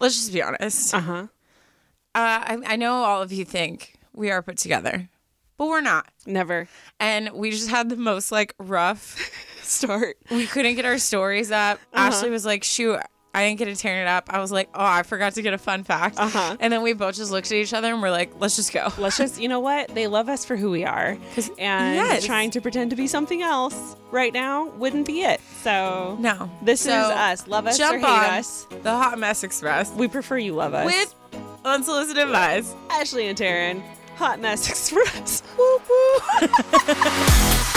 let's just be honest. Uh huh. Uh, I, I know all of you think we are put together, but we're not. Never And we just had the most like rough. start. We couldn't get our stories up. Ashley was like, shoot, I didn't get to turn it up. I was like, oh, I forgot to get a fun fact. Uh-huh. And then we both just looked at each other and we're like, let's just go. Let's just, you know what? They love us for who we are. And Yes. trying to pretend to be something else right now wouldn't be it. So, No. this So, is us. Love us or hate us. the Hot Mess Express We prefer you love us. with unsolicited advice. Ashley and Taryne, Hot Mess Express. Whoop, whoop.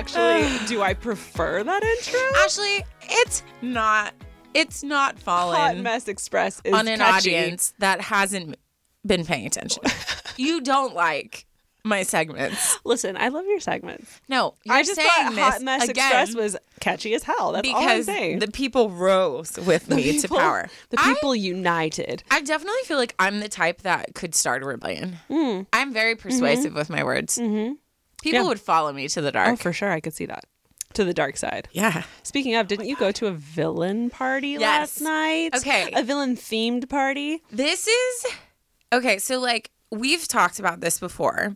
actually, do I prefer that intro? Ashley, it's not. It's not Hot fallen Mess Express is on an catchy. audience that hasn't been paying attention. you don't like my segments. Listen, I love your segments. No, you're I just saying thought this Hot Mess Express was catchy as hell. That's all I'm because saying. the people rose with me to power. The I- people united. I definitely feel like I'm the type that could start a rebellion. Mm. I'm very persuasive with my words. Mm-hmm. People Yeah. would follow me to the dark. Oh, for sure. I could see that. To the dark side. yeah. Speaking of, didn't you go to a villain party last night? Okay. A villain themed party? This is okay. So, like, we've talked about this before.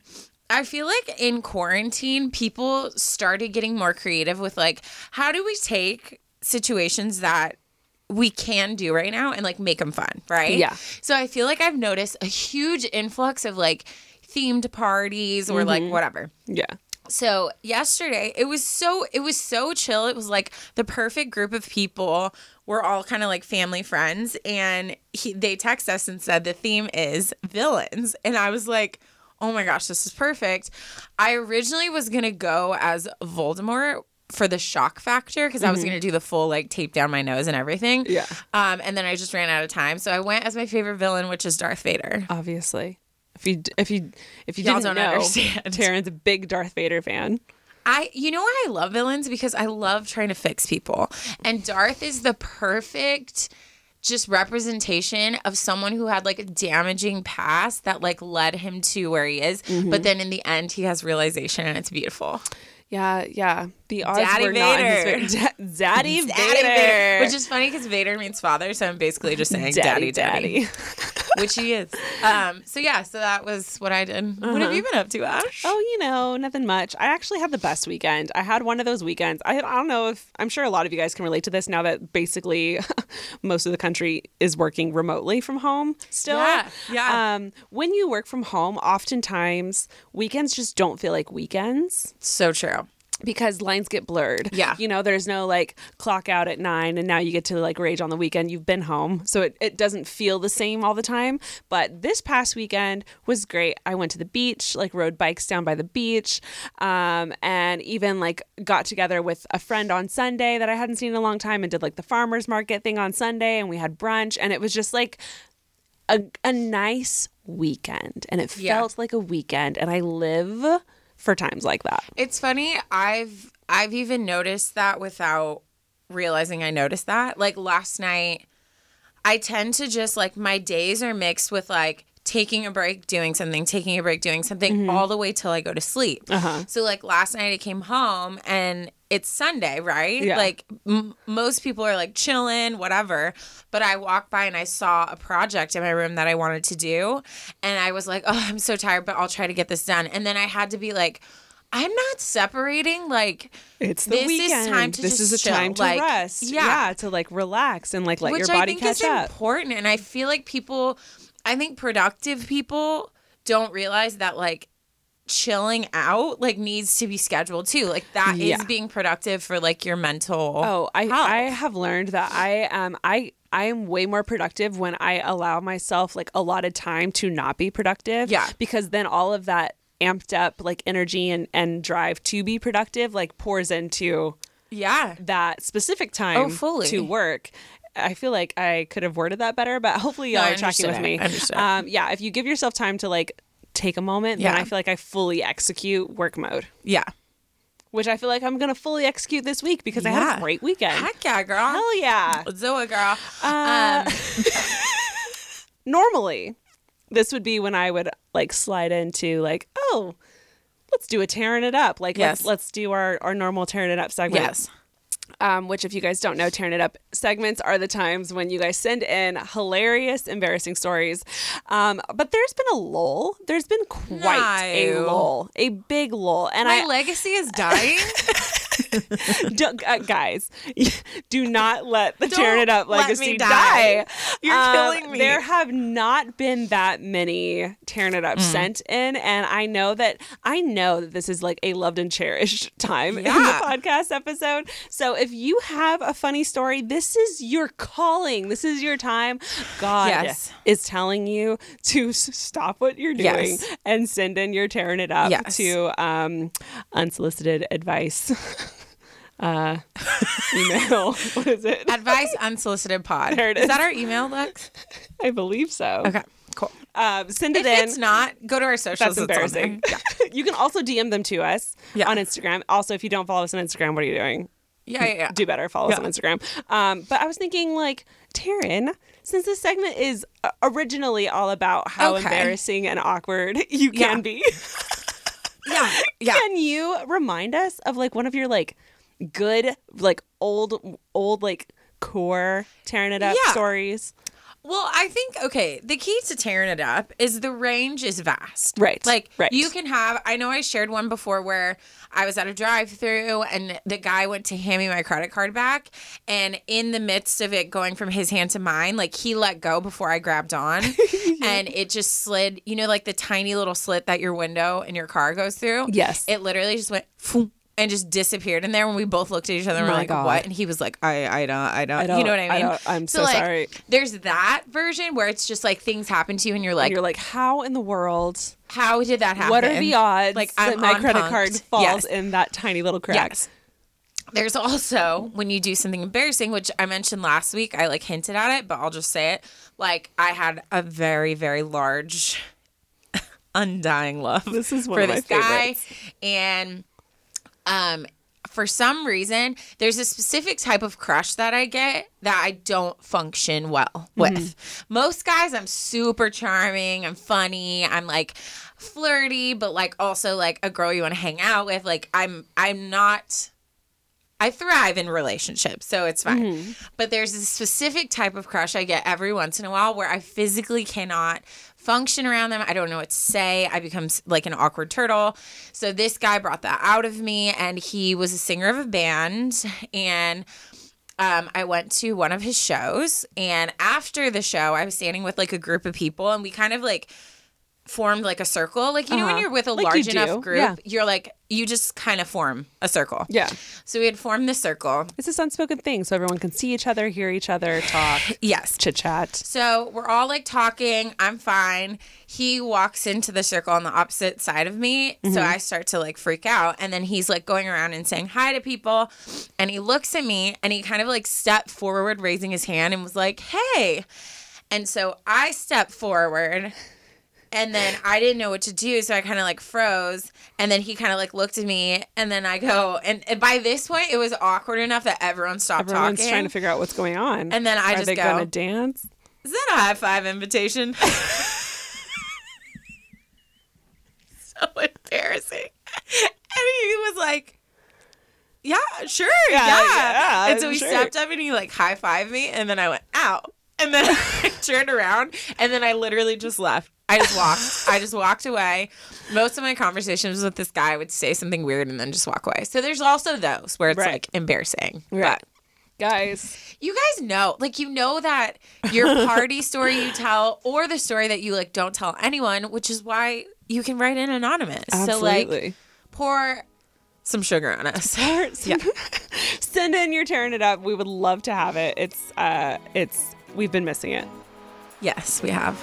I feel like in quarantine, people started getting more creative with, like, how do we take situations that we can do right now and, like, make them fun, right? Yeah. So, I feel like I've noticed a huge influx of, like, themed parties or, like, whatever. Yeah. So yesterday it was so it was so chill. It was like the perfect group of people. We're all kind of like family friends, and he, they text us and said the theme is villains, and I was like, oh my gosh, this is perfect. I originally was gonna go as Voldemort for the shock factor because I was gonna do the full like tape down my nose and everything. Yeah. Um, and then I just ran out of time, so I went as my favorite villain, which is Darth Vader. Obviously. If you if you if you Y'all didn't don't know, understand. Taryne's a big Darth Vader fan. I you know why I love villains because I love trying to fix people. And Darth is the perfect just representation of someone who had like a damaging past that like led him to where he is. Mm-hmm. But then in the end he has realization and it's beautiful. Yeah, yeah. The odds Daddy were not in his Vader. Da- Daddy, Vader. Which is funny because Vader means father, so I'm basically just saying daddy, daddy, which he is. Um, so yeah, so that was what I did. What have you been up to, Ash? Oh, you know, nothing much. I actually had the best weekend. I had one of those weekends. I, I don't know if I'm sure a lot of you guys can relate to this now that basically most of the country is working remotely from home still. Yeah, yeah. Um, when you work from home, oftentimes weekends just don't feel like weekends So true. Because lines get blurred. Yeah. You know, there's no like clock out at nine and now you get to like rage on the weekend. You've been home. So it, it doesn't feel the same all the time. But this past weekend was great. I went to the beach, like rode bikes down by the beach, um, and even like got together with a friend on Sunday that I hadn't seen in a long time and did like the farmer's market thing on Sunday and we had brunch and it was just like a, a nice weekend and it Yeah. felt like a weekend and I live for times like that. It's funny. I've I've even noticed that without realizing I noticed that. Like last night, I tend to just like my days are mixed with like taking a break, doing something, taking a break, doing something, all the way till I go to sleep. Uh-huh. So like last night, I came home and it's Sunday, right? Yeah. Like m- most people are like chilling, whatever. But I walked by and I saw a project in my room that I wanted to do, and I was like, oh, I'm so tired, but I'll try to get this done. And then I had to be like. I'm not separating like It's the This is time to this is a chill. time to Like, rest. yeah. to like relax and like let which your body I think catch is up. important. And I feel like people, I think productive people don't realize that like chilling out like needs to be scheduled too. Like that is Yeah. being productive for like your mental. Oh, I health. I have learned that I um I I am way more productive when I allow myself like a lot of time to not be productive. Yeah. Because then all of that amped up like energy and and drive to be productive like pours into yeah. that specific time Oh, fully. to work. I feel like I could have worded that better, but hopefully y'all No, are tracking with me. it. I understood. Um, yeah, if you give yourself time to like take a moment, then I feel like I fully execute work mode, Yeah. which I feel like I'm gonna fully execute this week because I had a great weekend. Heck yeah, girl. Hell yeah! Let's do it, girl. Uh, um, Normally, this would be when I would like slide into like, oh, let's do a tearing it up. Like Yes. let's let's do our our normal tearing it up segment. Yes. Um, which, if you guys don't know, tearing it up segments are the times when you guys send in hilarious, embarrassing stories. Um, but there's been a lull. There's been quite a lull, a big lull, and My I legacy is dying. don't, uh, guys, do not let the Don't tearing it up let legacy me die. die. You're Um, killing me. There have not been that many tearing it up Mm. sent in, and I know that I know that this is like a loved and cherished time in the podcast episode. So if you have a funny story, this is your calling. This is your time. God Yes. is telling you to stop what you're doing Yes. and send in your tearing it up Yes. to um, unsolicited advice. uh, email. what is it? Advice unsolicited pod. There it Is is. that our email, Lex? I believe so. Okay, cool. Um, send it If in. it's not, go to our socials. That's it's on there. embarrassing. you can also DM them to us Yeah. on Instagram. Also, if you don't follow us on Instagram, what are you doing? Yeah, yeah, yeah. Do better. Follow us on Instagram. Um, but I was thinking, like, Taryne, since this segment is uh, originally all about how Okay. embarrassing and awkward you Yeah. can be, yeah, yeah. can you remind us of like one of your like good, like old, old, like core tearing it up Yeah. stories? Well, I think okay, the key to tearing it up is the range is vast. Right, Like right. you can have I know I shared one before where I was at a drive-through and the guy went to hand me my credit card back and in the midst of it going from his hand to mine, like he let go before I grabbed on and it just slid, you know like the tiny little slit that your window in your car goes through? Yes. It literally just went and just disappeared in there when we both looked at each other and My we're like, God. what? And he was like, I I don't I don't, I don't- you know what I I mean? don't- I'm so like, sorry. There's that version where it's just like things happen to you and you're like, And you're like, how in the world? how did that happen? What are the odds Like, that I'm my credit punked. card falls Yes. in that tiny little crack? Yes. There's also when you do something embarrassing, which I mentioned last week, I like hinted at it, but I'll just say it. Like I had a very, very large undying love This is one for of my this guy. favorites. And um for some reason, there's a specific type of crush that I get that I don't function well with. Most guys, I'm super charming, I'm funny, I'm like flirty, but like also like a girl you want to hang out with. Like I'm I'm not I thrive in relationships, so it's fine. But there's a specific type of crush I get every once in a while where I physically cannot function around them. I don't know what to say. I become like an awkward turtle. So this guy brought that out of me, and he was a singer of a band, and um, I went to one of his shows, and after the show, I was standing with like a group of people, and we kind of like formed like a circle. Like you know when Uh-huh. you're with a Like large enough group, yeah. you're like you just kind of form a circle. Yeah. So we had formed the circle. It's this unspoken thing so everyone can see each other, hear each other, talk, Yes. chit chat. So we're all like talking. I'm fine. He walks into the circle on the opposite side of me. So I start to like freak out. And then he's like going around and saying hi to people. And he looks at me and he kind of like stepped forward, raising his hand and was like, hey. And so I stepped forward. And then I didn't know what to do, so I kind of like froze. And then he kind of like looked at me, and then I go, and, and by this point, it was awkward enough that everyone stopped Everyone's talking. trying to figure out what's going on. And then I Are just they go- gonna dance? Is that a high five invitation? so embarrassing. And he was like, Yeah, sure. Yeah, Yeah. yeah, and so he sure. stepped up and he like high fived me. And then I went, out, And then I turned around and then I literally just left. I just walked. I just walked away. Most of my conversations with this guy would say something weird and then just walk away. So there's also those where it's Right. like embarrassing. Right. But Guys, you guys know, like you know that your party story you tell or the story that you like don't tell anyone, which is why you can write in anonymous. So like absolutely. pour some sugar on us. yeah. Send in your tearing it up. We would love to have it. It's uh it's we've been missing it. yes, we have.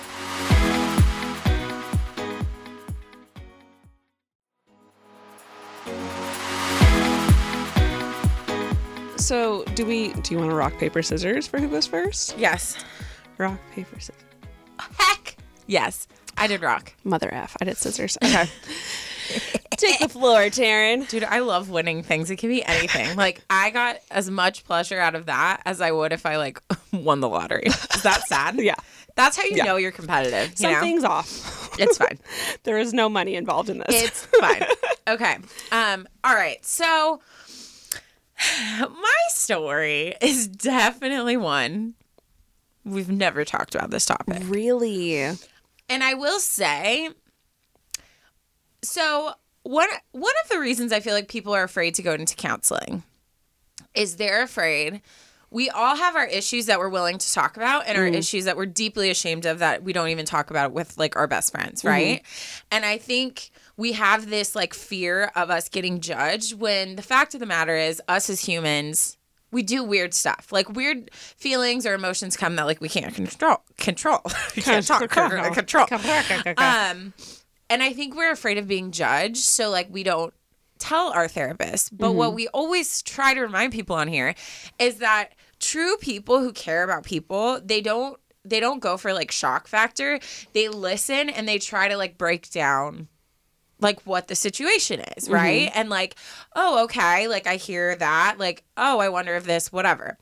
So do we do you want to rock, paper, scissors for who goes first? Yes. Rock, paper, scissors. Heck. Yes. I did rock. Mother F. I did scissors. Okay. Take the floor, Taryne. Dude, I love winning things. It can be anything. like I got as much pleasure out of that as I would if I like won the lottery. Is that sad? Yeah. That's how you Yeah. know you're competitive. You know? Something's off. It's fine. there is no money involved in this. It's fine. Okay. Um, all right. So my story is definitely one we've never talked about this topic. really And I will say so one one of the reasons I feel like people are afraid to go into counseling is they're afraid we all have our issues that we're willing to talk about and our mm. issues that we're deeply ashamed of that we don't even talk about with like our best friends, right? Mm-hmm. And I think we have this like fear of us getting judged when the fact of the matter is us as humans we do weird stuff. Like weird feelings or emotions come that like we can't control control. we can't talk control. Um and I think we're afraid of being judged, so like we don't tell our therapist. But what we always try to remind people on here is that true people who care about people, they don't they don't go for like shock factor. They listen and they try to like break down like what the situation is, mm-hmm. right? And like, oh, okay, like I hear that. Like, oh, I wonder if this whatever.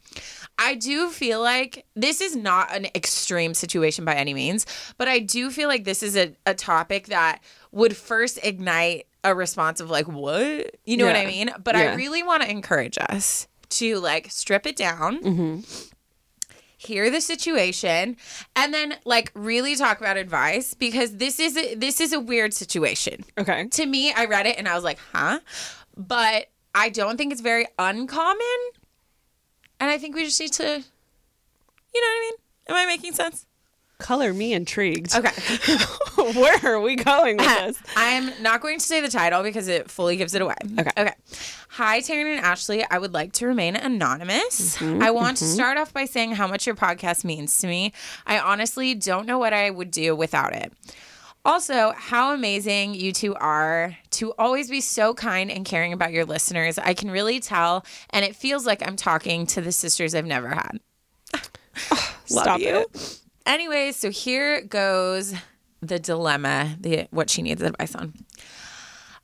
I do feel like this is not an extreme situation by any means, but I do feel like this is a, a topic that would first ignite a response of like, what? You know what I mean? But I really want to encourage us to like strip it down, mm-hmm. Hear the situation, and then like really talk about advice because this is a, this is a weird situation okay. to me, I read it and I was like, huh? But I don't think it's very uncommon. And I think we just need to, you know what I mean? Am I making sense? Color me intrigued. Okay. Where are we going with this? I'm not going to say the title because it fully gives it away. Okay. Okay. Hi, Taryne and Ashley. I would like to remain anonymous. Mm-hmm, I want to start off by saying how much your podcast means to me. I honestly don't know what I would do without it. Also, how amazing you two are to always be so kind and caring about your listeners. I can really tell, and it feels like I'm talking to the sisters I've never had. Love Stop you. it. Anyways, so here goes the dilemma, the what she needs advice on.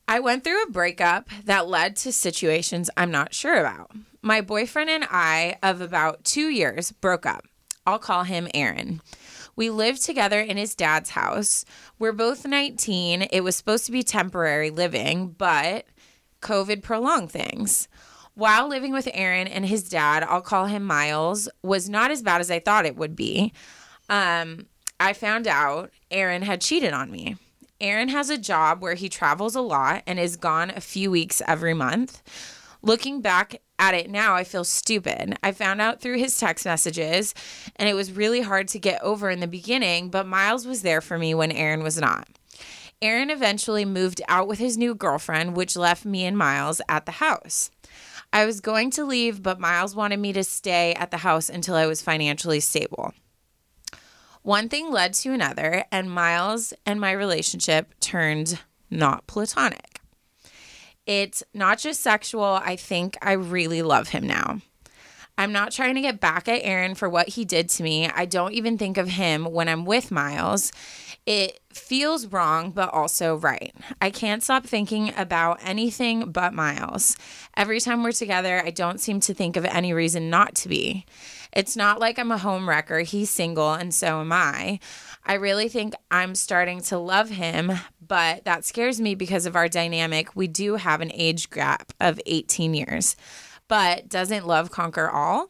I went through a breakup that led to situations I'm not sure about. My boyfriend and I, of about two years, broke up. I'll call him Aaron. We lived together in his dad's house. We're both 19. It was supposed to be temporary living, but COVID prolonged things. While living with Aaron and his dad, I'll call him Miles, was not as bad as I thought it would be. Um, I found out Aaron had cheated on me. Aaron has a job where he travels a lot and is gone a few weeks every month. Looking back at it now, I feel stupid. I found out through his text messages, and it was really hard to get over in the beginning, but Miles was there for me when Aaron was not. Aaron eventually moved out with his new girlfriend, which left me and Miles at the house. I was going to leave, but Miles wanted me to stay at the house until I was financially stable. One thing led to another, and Miles and my relationship turned not platonic. It's not just sexual. I think I really love him now. I'm not trying to get back at Aaron for what he did to me. I don't even think of him when I'm with Miles. It feels wrong, but also right. I can't stop thinking about anything but Miles. Every time we're together, I don't seem to think of any reason not to be. It's not like I'm a home wrecker. He's single, and so am I. I really think I'm starting to love him, but that scares me because of our dynamic. We do have an age gap of 18 years. But doesn't love conquer all?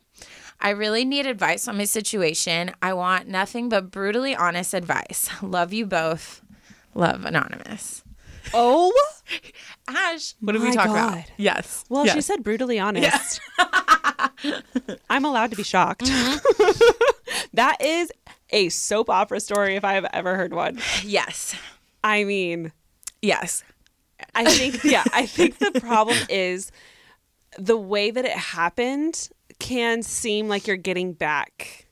I really need advice on my situation. I want nothing but brutally honest advice. Love you both. Love Anonymous. Oh, Ash, what did we talk God. about? Yes. well, yes. she said brutally honest. I'm allowed to be shocked. Mm-hmm. that is a soap opera story if I have ever heard one. yes. I mean, Yes. I think yeah, I think the problem is the way that it happened can seem like you're getting back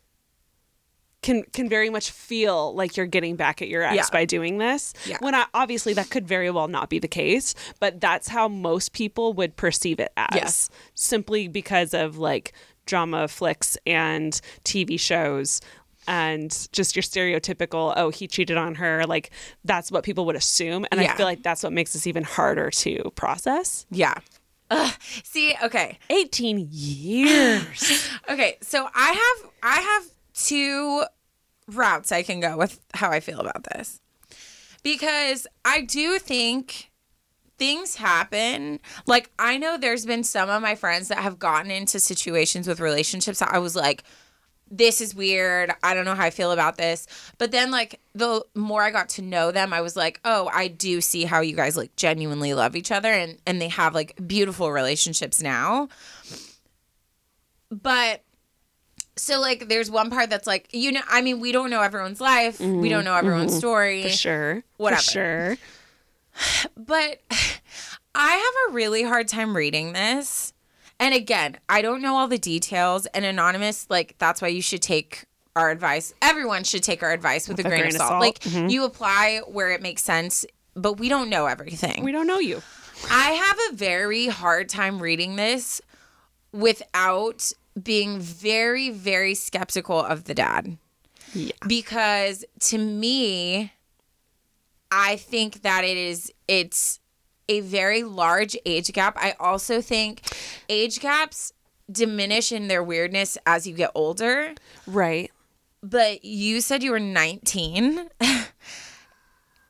can can very much feel like you're getting back at your ex Yeah. by doing this. Yeah. When I, obviously that could very well not be the case, but that's how most people would perceive it as. Yes. Simply because of like drama flicks and TV shows and just your stereotypical oh he cheated on her like that's what people would assume and Yeah. I feel like that's what makes this even harder to process. Yeah. Ugh. See, okay. 18 years. Okay, so I have I have two routes I can go with how I feel about this. because I do think things happen. Like I know there's been some of my friends that have gotten into situations with relationships that I was like this is weird. I don't know how I feel about this. But then like the more I got to know them, I was like, "Oh, I do see how you guys like genuinely love each other and and they have like beautiful relationships now." But so like there's one part that's like, you know, I mean, we don't know everyone's life. We mm-hmm. don't know everyone's mm-hmm. story. For sure. Whatever. For sure. But I have a really hard time reading this. And again, I don't know all the details. And anonymous, like that's why you should take our advice. Everyone should take our advice with, a, grain, of salt. Like mm-hmm. you apply where it makes sense, but we don't know everything. We don't know you. I have a very hard time reading this without being very, very skeptical of the dad. Yeah. Because to me, I think that it is it's a very large age gap. I also think age gaps diminish in their weirdness as you get older. Right. But you said you were 19.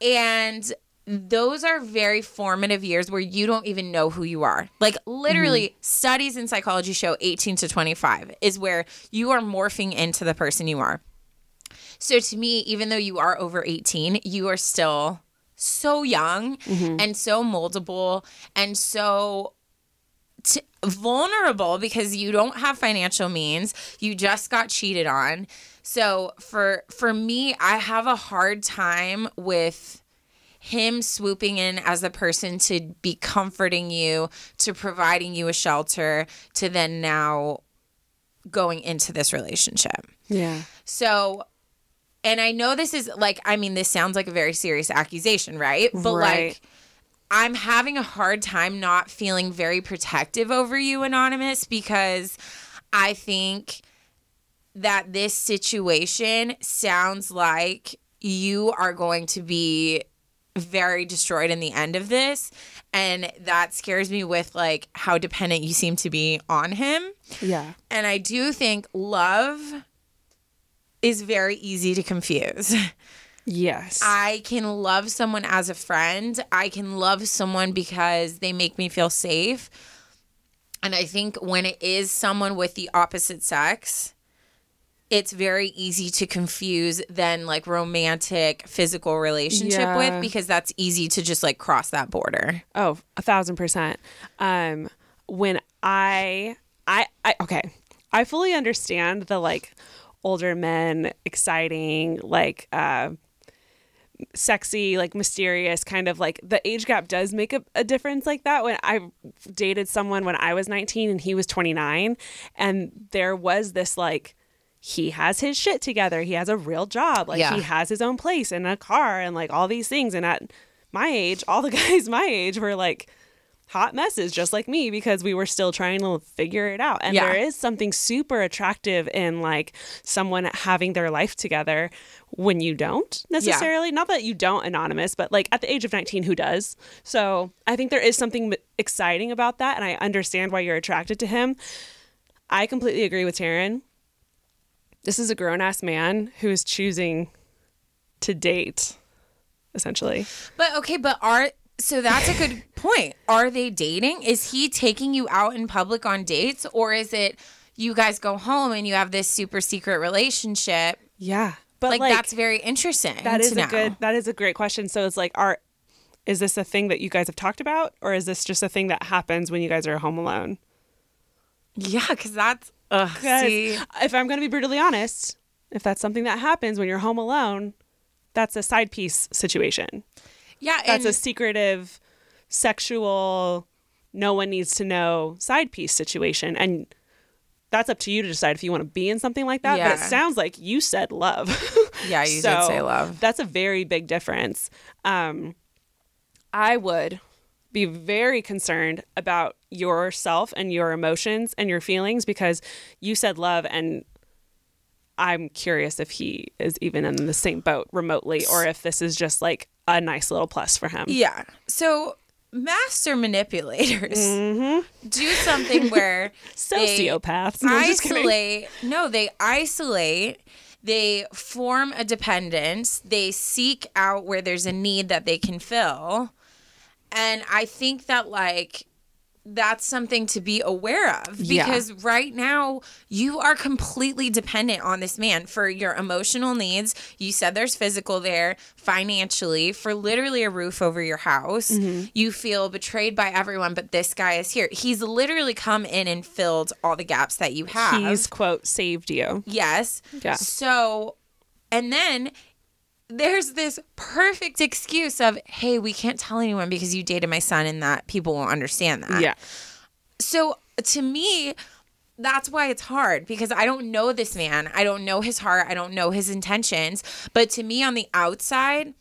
and those are very formative years where you don't even know who you are. Like literally mm-hmm. studies in psychology show 18 to 25 is where you are morphing into the person you are. So to me, even though you are over 18, you are still so young mm-hmm. and so moldable and so t- vulnerable because you don't have financial means. You just got cheated on. So for for me, I have a hard time with him swooping in as the person to be comforting you, to providing you a shelter, to then now going into this relationship. Yeah. So, and I know this is like, I mean, this sounds like a very serious accusation, right? But Right. like, I'm having a hard time not feeling very protective over you, Anonymous, because I think that this situation sounds like you are going to be very destroyed in the end of this. And that scares me with like how dependent you seem to be on him. Yeah. And I do think love is very easy to confuse. Yes. I can love someone as a friend. I can love someone because they make me feel safe. And I think when it is someone with the opposite sex, it's very easy to confuse than like romantic physical relationship Yeah. with because that's easy to just like cross that border. Oh, a thousand percent. Um, when I, I, I, okay, I fully understand the like older men, exciting, like, uh, sexy, like mysterious kind of like the age gap does make a, a difference like that. When I dated someone when I was 19 and he was 29, and there was this like, he has his shit together. He has a real job. Like Yeah. he has his own place and a car and like all these things. And at my age, all the guys my age were like hot messes just like me because we were still trying to figure it out. And Yeah. there is something super attractive in like someone having their life together when you don't necessarily. Not that you don't anonymous, but like at the age of 19 who does? So, I think there is something exciting about that and I understand why you're attracted to him. I completely agree with Taryne. This is a grown ass man who is choosing to date, essentially. But okay, but are so that's a good point. Are they dating? Is he taking you out in public on dates or is it you guys go home and you have this super secret relationship? Yeah. But Like, like, that's very interesting. that is a know. good that is a great question. So it's like are is this a thing that you guys have talked about or is this just a thing that happens when you guys are home alone? Yeah, because that's ugh, see, if I'm going to be brutally honest, if that's something that happens when you're home alone, that's a side piece situation. Yeah, That's and, a secretive, sexual, no one needs to know side piece situation. And that's up to you to decide if you want to be in something like that. But it sounds like you said love. yeah, you did say love. That's a very big difference. Um, I would be very concerned about yourself and your emotions and your feelings because you said love and I'm curious if he is even in the same boat remotely or if this is just like a nice little plus for him. Yeah. So master manipulators mm-hmm. do something where Sociopaths. No, isolate. No, they isolate they form a dependence, they seek out where there's a need that they can fill. And I think that like that's something to be aware of Yeah. because right now you are completely dependent on this man for your emotional needs. You said there's physical there, financially, for literally a roof over your house. Mm-hmm. You feel betrayed by everyone, but this guy is here. He's literally come in and filled all the gaps that you have. He's quote saved you. Yes. Yeah. So, and then there's this perfect excuse of, hey, we can't tell anyone because you dated my son and that people won't understand that. Yeah. So to me, that's why it's hard because I don't know this man. I don't know his heart. I don't know his intentions. But to me, on the outside,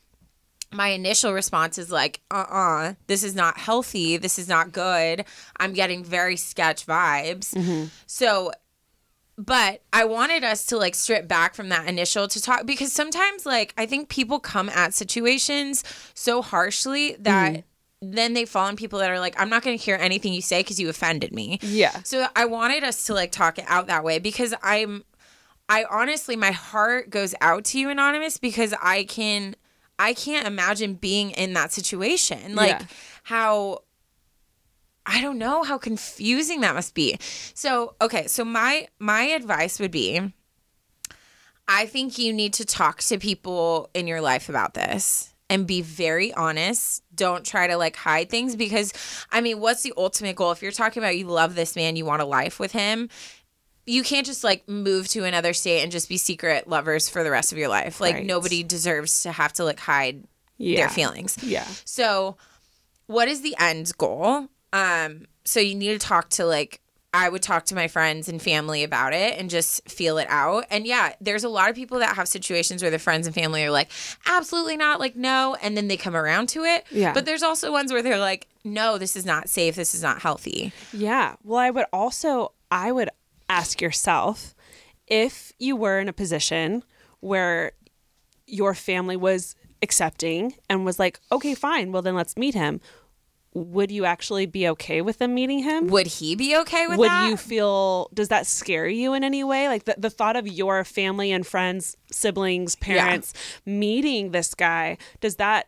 my initial response is like, uh uh this is not healthy. This is not good. I'm getting very sketch vibes. So, but I wanted us to like strip back from that initial to talk because sometimes, like, I think people come at situations so harshly that mm. then they fall on people that are like, I'm not going to hear anything you say because you offended me. Yeah. So I wanted us to like talk it out that way because I'm I honestly my heart goes out to you anonymous because I can I can't imagine being in that situation. Like Yeah. how I don't know how confusing that must be. So, okay, so my my advice would be I think you need to talk to people in your life about this and be very honest. Don't try to like hide things because I mean, what's the ultimate goal? If you're talking about you love this man, you want a life with him, you can't just like move to another state and just be secret lovers for the rest of your life. Like Right. nobody deserves to have to like hide Yeah. their feelings. Yeah. So, what is the end goal? Um, so you need to talk to like I would talk to my friends and family about it and just feel it out. And yeah, there's a lot of people that have situations where their friends and family are like, absolutely not, like no, and then they come around to it. Yeah. But there's also ones where they're like, no, this is not safe, this is not healthy. Yeah. Well, I would also I would ask yourself if you were in a position where your family was accepting and was like, "Okay, fine. Well, then let's meet him." Would you actually be okay with them meeting him? Would he be okay with Would that? Would you feel does that scare you in any way? Like the, the thought of your family and friends, siblings, parents meeting this guy, does that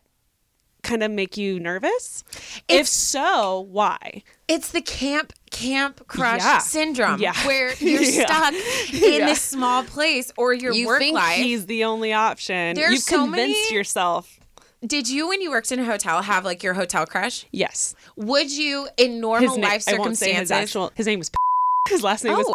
kind of make you nervous? if so, why? It's the camp camp crush Yeah. syndrome Yeah. where you're Yeah. stuck in Yeah. this small place or your you work think life. he's the only option. There's You've so convinced many- yourself. Did you, when you worked in a hotel, have like your hotel crush? Yes. Would you, in normal His life I won't say circumstances, his actual. His name was. His last name was. Oh.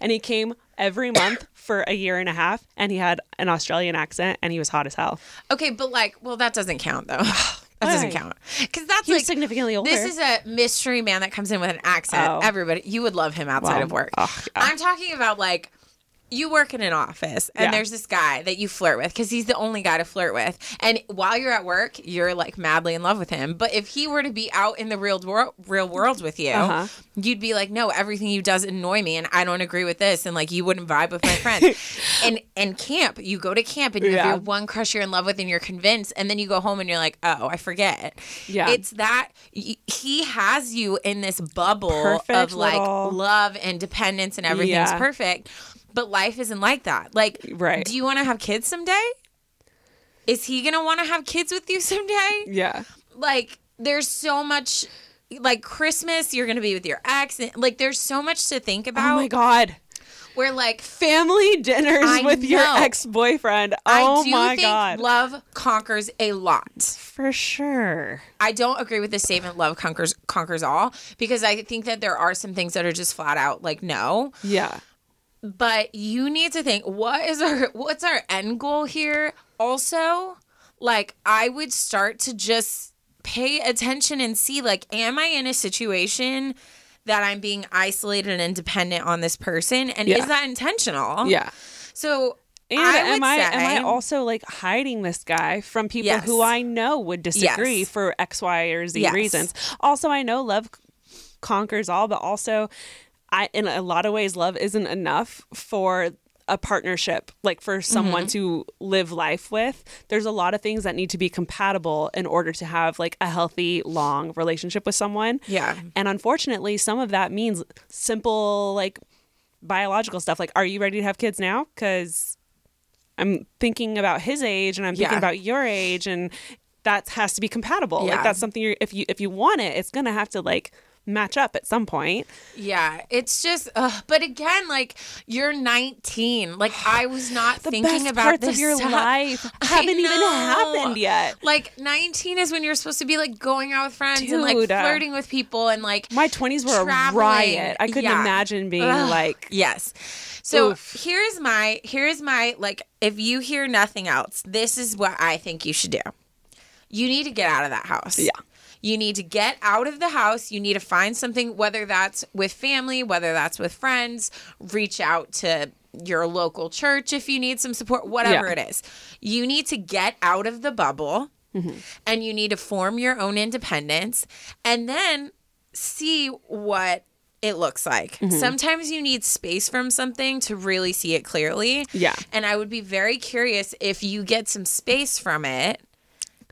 And he came every month for a year and a half, and he had an Australian accent, and he was hot as hell. okay, but like, well, that doesn't count though. that doesn't Why? count because that's He like significantly older. This is a mystery man that comes in with an accent. Oh. Everybody, you would love him outside of work. yeah. I'm talking about like you work in an office and Yeah. there's this guy that you flirt with because he's the only guy to flirt with. And while you're at work, you're like madly in love with him. But if he were to be out in the real world, real world with you, Uh-huh. you'd be like, no, everything you does annoy me, and I don't agree with this, and like you wouldn't vibe with my friends. and and camp, you go to camp and you have your one crush you're in love with, and you're convinced, and then you go home and you're like, oh, I forget. Yeah. it's that y- he has you in this bubble Perfect of like little- love and dependence, and everything's Yeah. perfect. But life isn't like that. Like, Right. do you want to have kids someday? Is he gonna want to have kids with you someday? yeah. like there's so much like Christmas, you're gonna be with your ex, and like there's so much to think about. Oh my god. Where like Family dinners I with your ex-boyfriend. Oh I do my think god. love conquers a lot. For sure. I don't agree with the statement "love conquers conquers all" because I think that there are some things that are just flat out like no. Yeah. But you need to think what is our what's our end goal here? Also, like I would start to just pay attention and see like am I in a situation that I'm being isolated and dependent on this person and Yeah. is that intentional? Yeah. So And I am I am I also like hiding this guy from people Yes. who I know would disagree Yes. for X, Y, or Z Yes. reasons? Also, I know love conquers all, but also, I in a lot of ways, love isn't enough for a partnership like for someone Mm-hmm. to live life with there's a lot of things that need to be compatible in order to have like a healthy long relationship with someone Yeah. and unfortunately some of that means simple like biological stuff like are you ready to have kids now because I'm thinking about his age and I'm thinking Yeah. about your age and that has to be compatible. Yeah. Like that's something you're if you if you want it, it's gonna have to like match up at some point. Yeah, it's just, uh, but again, like you're 19. Like I was not The thinking best about parts this of your stuff. life haven't even happened yet. Like 19 is when you're supposed to be like going out with friends and like flirting with people and like My twenties were Traveling. a riot. I couldn't Yeah. imagine being Ugh, like yes. So Oof. here's my here's my like if you hear nothing else, this is what I think you should do. You need to get out of that house. Yeah. You need to get out of the house. You need to find something, whether that's with family, whether that's with friends, reach out to your local church if you need some support, whatever Yeah. it is. You need to get out of the bubble Mm-hmm. and you need to form your own independence and then see what it looks like. Mm-hmm. Sometimes you need space from something to really see it clearly. Yeah. And I would be very curious if you get some space from it.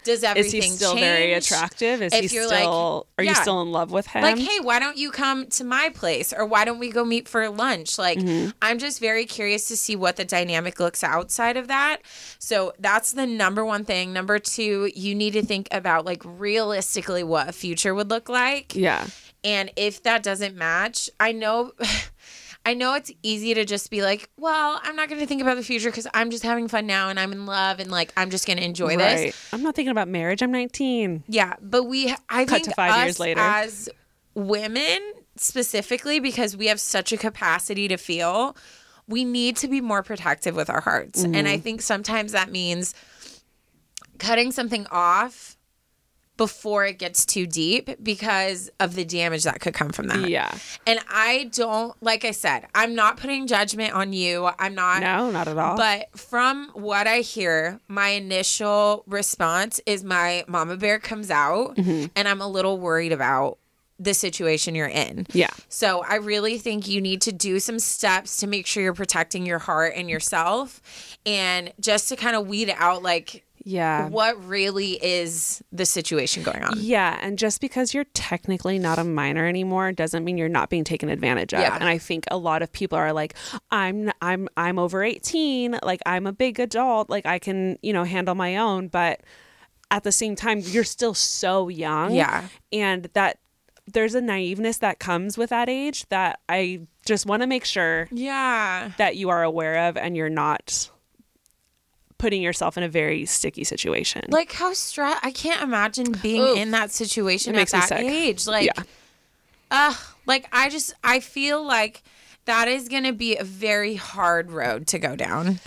Does Is everything he still very attractive? Is If he still like- are you still in love with him? Like, hey, why don't you come to my place or why don't we go meet for lunch? Like, Mm-hmm. I'm just very curious to see what the dynamic looks outside of that. So, that's the number one thing. Number two, you need to think about like realistically what a future would look like. yeah. And if that doesn't match, I know. I know it's easy to just be like, well, I'm not going to think about the future because I'm just having fun now and I'm in love and like I'm just going to enjoy this. I'm not thinking about marriage. I'm 19. Yeah, but we I Cut think to five us years later. as women specifically because we have such a capacity to feel, we need to be more protective with our hearts. And Mm-hmm. I think sometimes that means cutting something off before it gets too deep because of the damage that could come from that. Yeah. And I don't like I said, I'm not putting judgment on you. I'm not No, not at all. but from what I hear, my initial response is my mama bear comes out Mm-hmm. and I'm a little worried about the situation you're in. yeah. So I really think you need to do some steps to make sure you're protecting your heart and yourself and just to kind of weed out like Yeah. what really is the situation going on. Yeah, and just because you're technically not a minor anymore doesn't mean you're not being taken advantage of. Yeah. And I think a lot of people are like, I'm I'm I'm over 18, like I'm a big adult, like I can, you know, handle my own, but at the same time you're still so young. Yeah. And that there's a naiveness that comes with that age that I just want to make sure Yeah. that you are aware of and you're not putting yourself in a very sticky situation. Like how stress I can't imagine being Oof. in that situation at that age. Like Yeah. uh like I just I feel like that is going to be a very hard road to go down.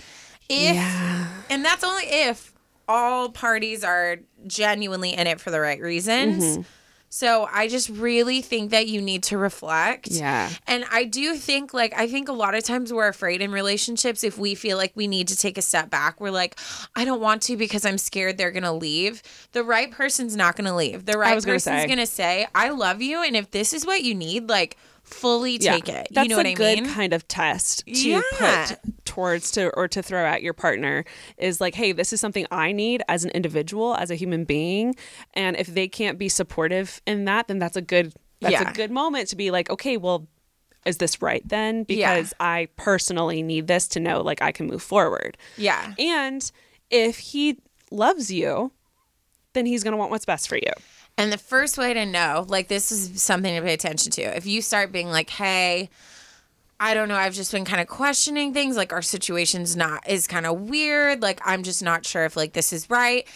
If yeah. and that's only if all parties are genuinely in it for the right reasons. Mm-hmm. So I just really think that you need to reflect. Yeah. And I do think like I think a lot of times we're afraid in relationships if we feel like we need to take a step back. We're like, I don't want to because I'm scared they're gonna leave. The right person's not gonna leave. The right person's say. gonna say, I love you and if this is what you need, like fully take it. That's you know a what I good mean? kind of test to Yeah. put towards to or to throw at your partner is like, hey, this is something I need as an individual, as a human being, and if they can't be supportive in that, then that's a good that's Yeah. a good moment to be like, okay, well, is this right then? Yeah. Because I personally need this to know like I can move forward. Yeah. And if he loves you, then he's gonna want what's best for you. And the first way to know, like this is something to pay attention to. If you start being like, "Hey, I don't know, I've just been kind of questioning things, like our situation's not is kind of weird, like I'm just not sure if like this is right."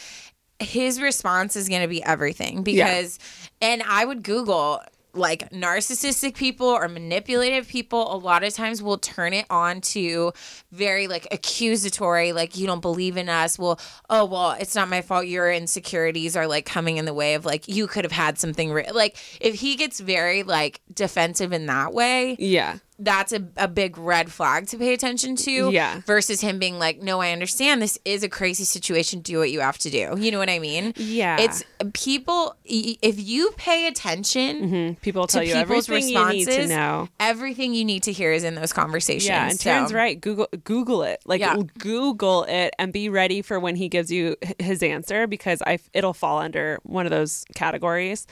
His response is going to be everything because and I would google like narcissistic people or manipulative people a lot of times will turn it on to very like accusatory like you don't believe in us well oh well it's not my fault your insecurities are like coming in the way of like you could have had something re-. like if he gets very like defensive in that way Yeah. That's a, a big red flag to pay attention to Yeah. versus him being like no i understand this is a crazy situation do what you have to do you know what i mean Yeah. it's people if you pay attention mm-hmm. People to tell you everything you need to know. everythly you need to hear is in those conversations Yeah, and So- Taryne's right. Google Google it. Like Yeah. Google it and be ready for when he gives you his answer because I it'll fall under one of those categories.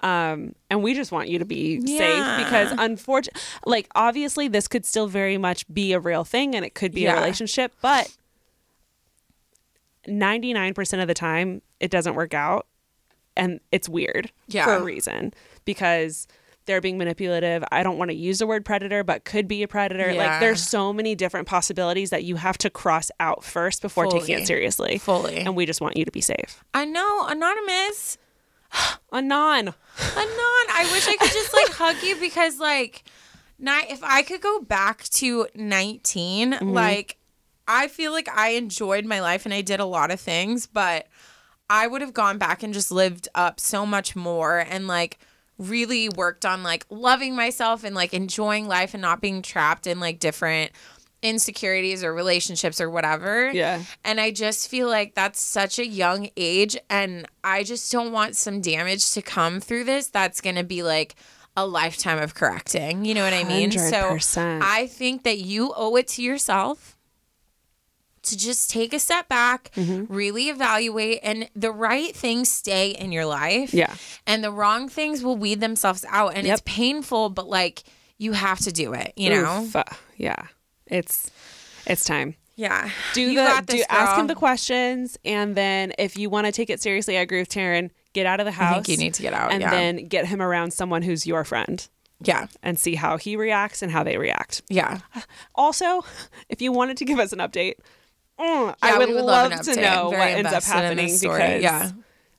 Um, and we just want you to be Yeah. safe because unfortunately, like obviously this could still very much be a real thing and it could be Yeah. a relationship, but 99% of the time it doesn't work out and it's weird Yeah. for a reason because they're being manipulative. I don't want to use the word predator, but could be a predator. Yeah. Like there's so many different possibilities that you have to cross out first before taking it seriously. Fully. And we just want you to be safe. I know, anonymous. Anon. Anon, I wish I could just like hug you because like ni- if I could go back to 19, Mm-hmm. like I feel like I enjoyed my life and I did a lot of things, but I would have gone back and just lived up so much more and like really worked on like loving myself and like enjoying life and not being trapped in like different insecurities or relationships or whatever. Yeah. And I just feel like that's such a young age. And I just don't want some damage to come through this that's going to be like a lifetime of correcting. You know what I mean? So 100%. I think that you owe it to yourself to just take a step back, Mm-hmm. really evaluate, and the right things stay in your life. Yeah. And the wrong things will weed themselves out. And Yep. it's painful, but like you have to do it, you know? Oof. Uh, yeah. It's it's time. Yeah. do You the do this, ask him the questions and then if you want to take it seriously i agree with taryne get out of the house think you need to get out, and yeah. then get him around someone who's your friend Yeah. and see how he reacts and how they react Yeah. also if you wanted to give us an update mm, Yeah, i would, would love, love to know very what ends up happening because Yeah.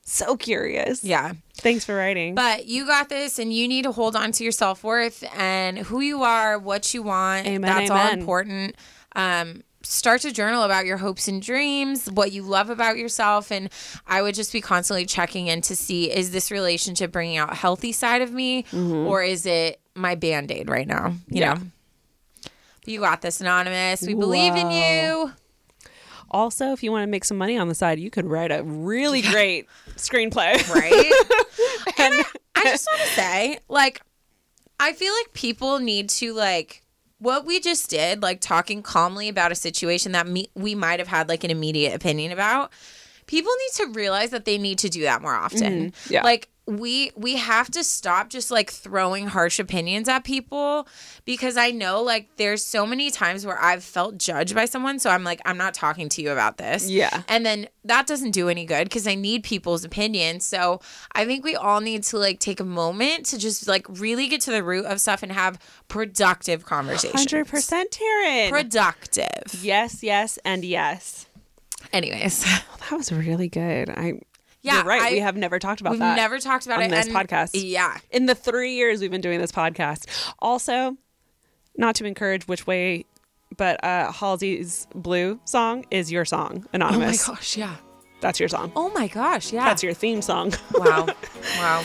so curious Yeah. Thanks for writing But you got this and you need to hold on to your self worth and who you are, what you want. Amen, That's all important. Um, start to journal about your hopes and dreams, what you love about yourself. And I would just be constantly checking in to see is this relationship bringing out healthy side of me or is it my band aid right now? You Yeah. know? You got this, Anonymous. We believe in you. also if you want to make some money on the side you could write a really great screenplay right? and I, I just want to say, like, I feel like people need to like what we just did, like talking calmly about a situation that me, we might have had like an immediate opinion about. People need to realize that they need to do that more often. Mm-hmm. Yeah. Like we we have to stop just like throwing harsh opinions at people because I know like there's so many times where I've felt judged by someone so I'm like I'm not talking to you about this. Yeah. And then that doesn't do any good because I need people's opinions. So I think we all need to like take a moment to just like really get to the root of stuff and have productive conversations. 100% taryne Productive. yes yes and yes Anyways, That was really good. I Yeah, you're right. I- we have never talked about we've that. never talked about on it this and- podcast. Yeah. in the three years we've been doing this podcast. Also, not to encourage which way, but uh, Halsey's "Blue" song is your song, anonymous. Oh my gosh, yeah. That's your song. Oh my gosh, yeah. That's your theme song. wow. Wow.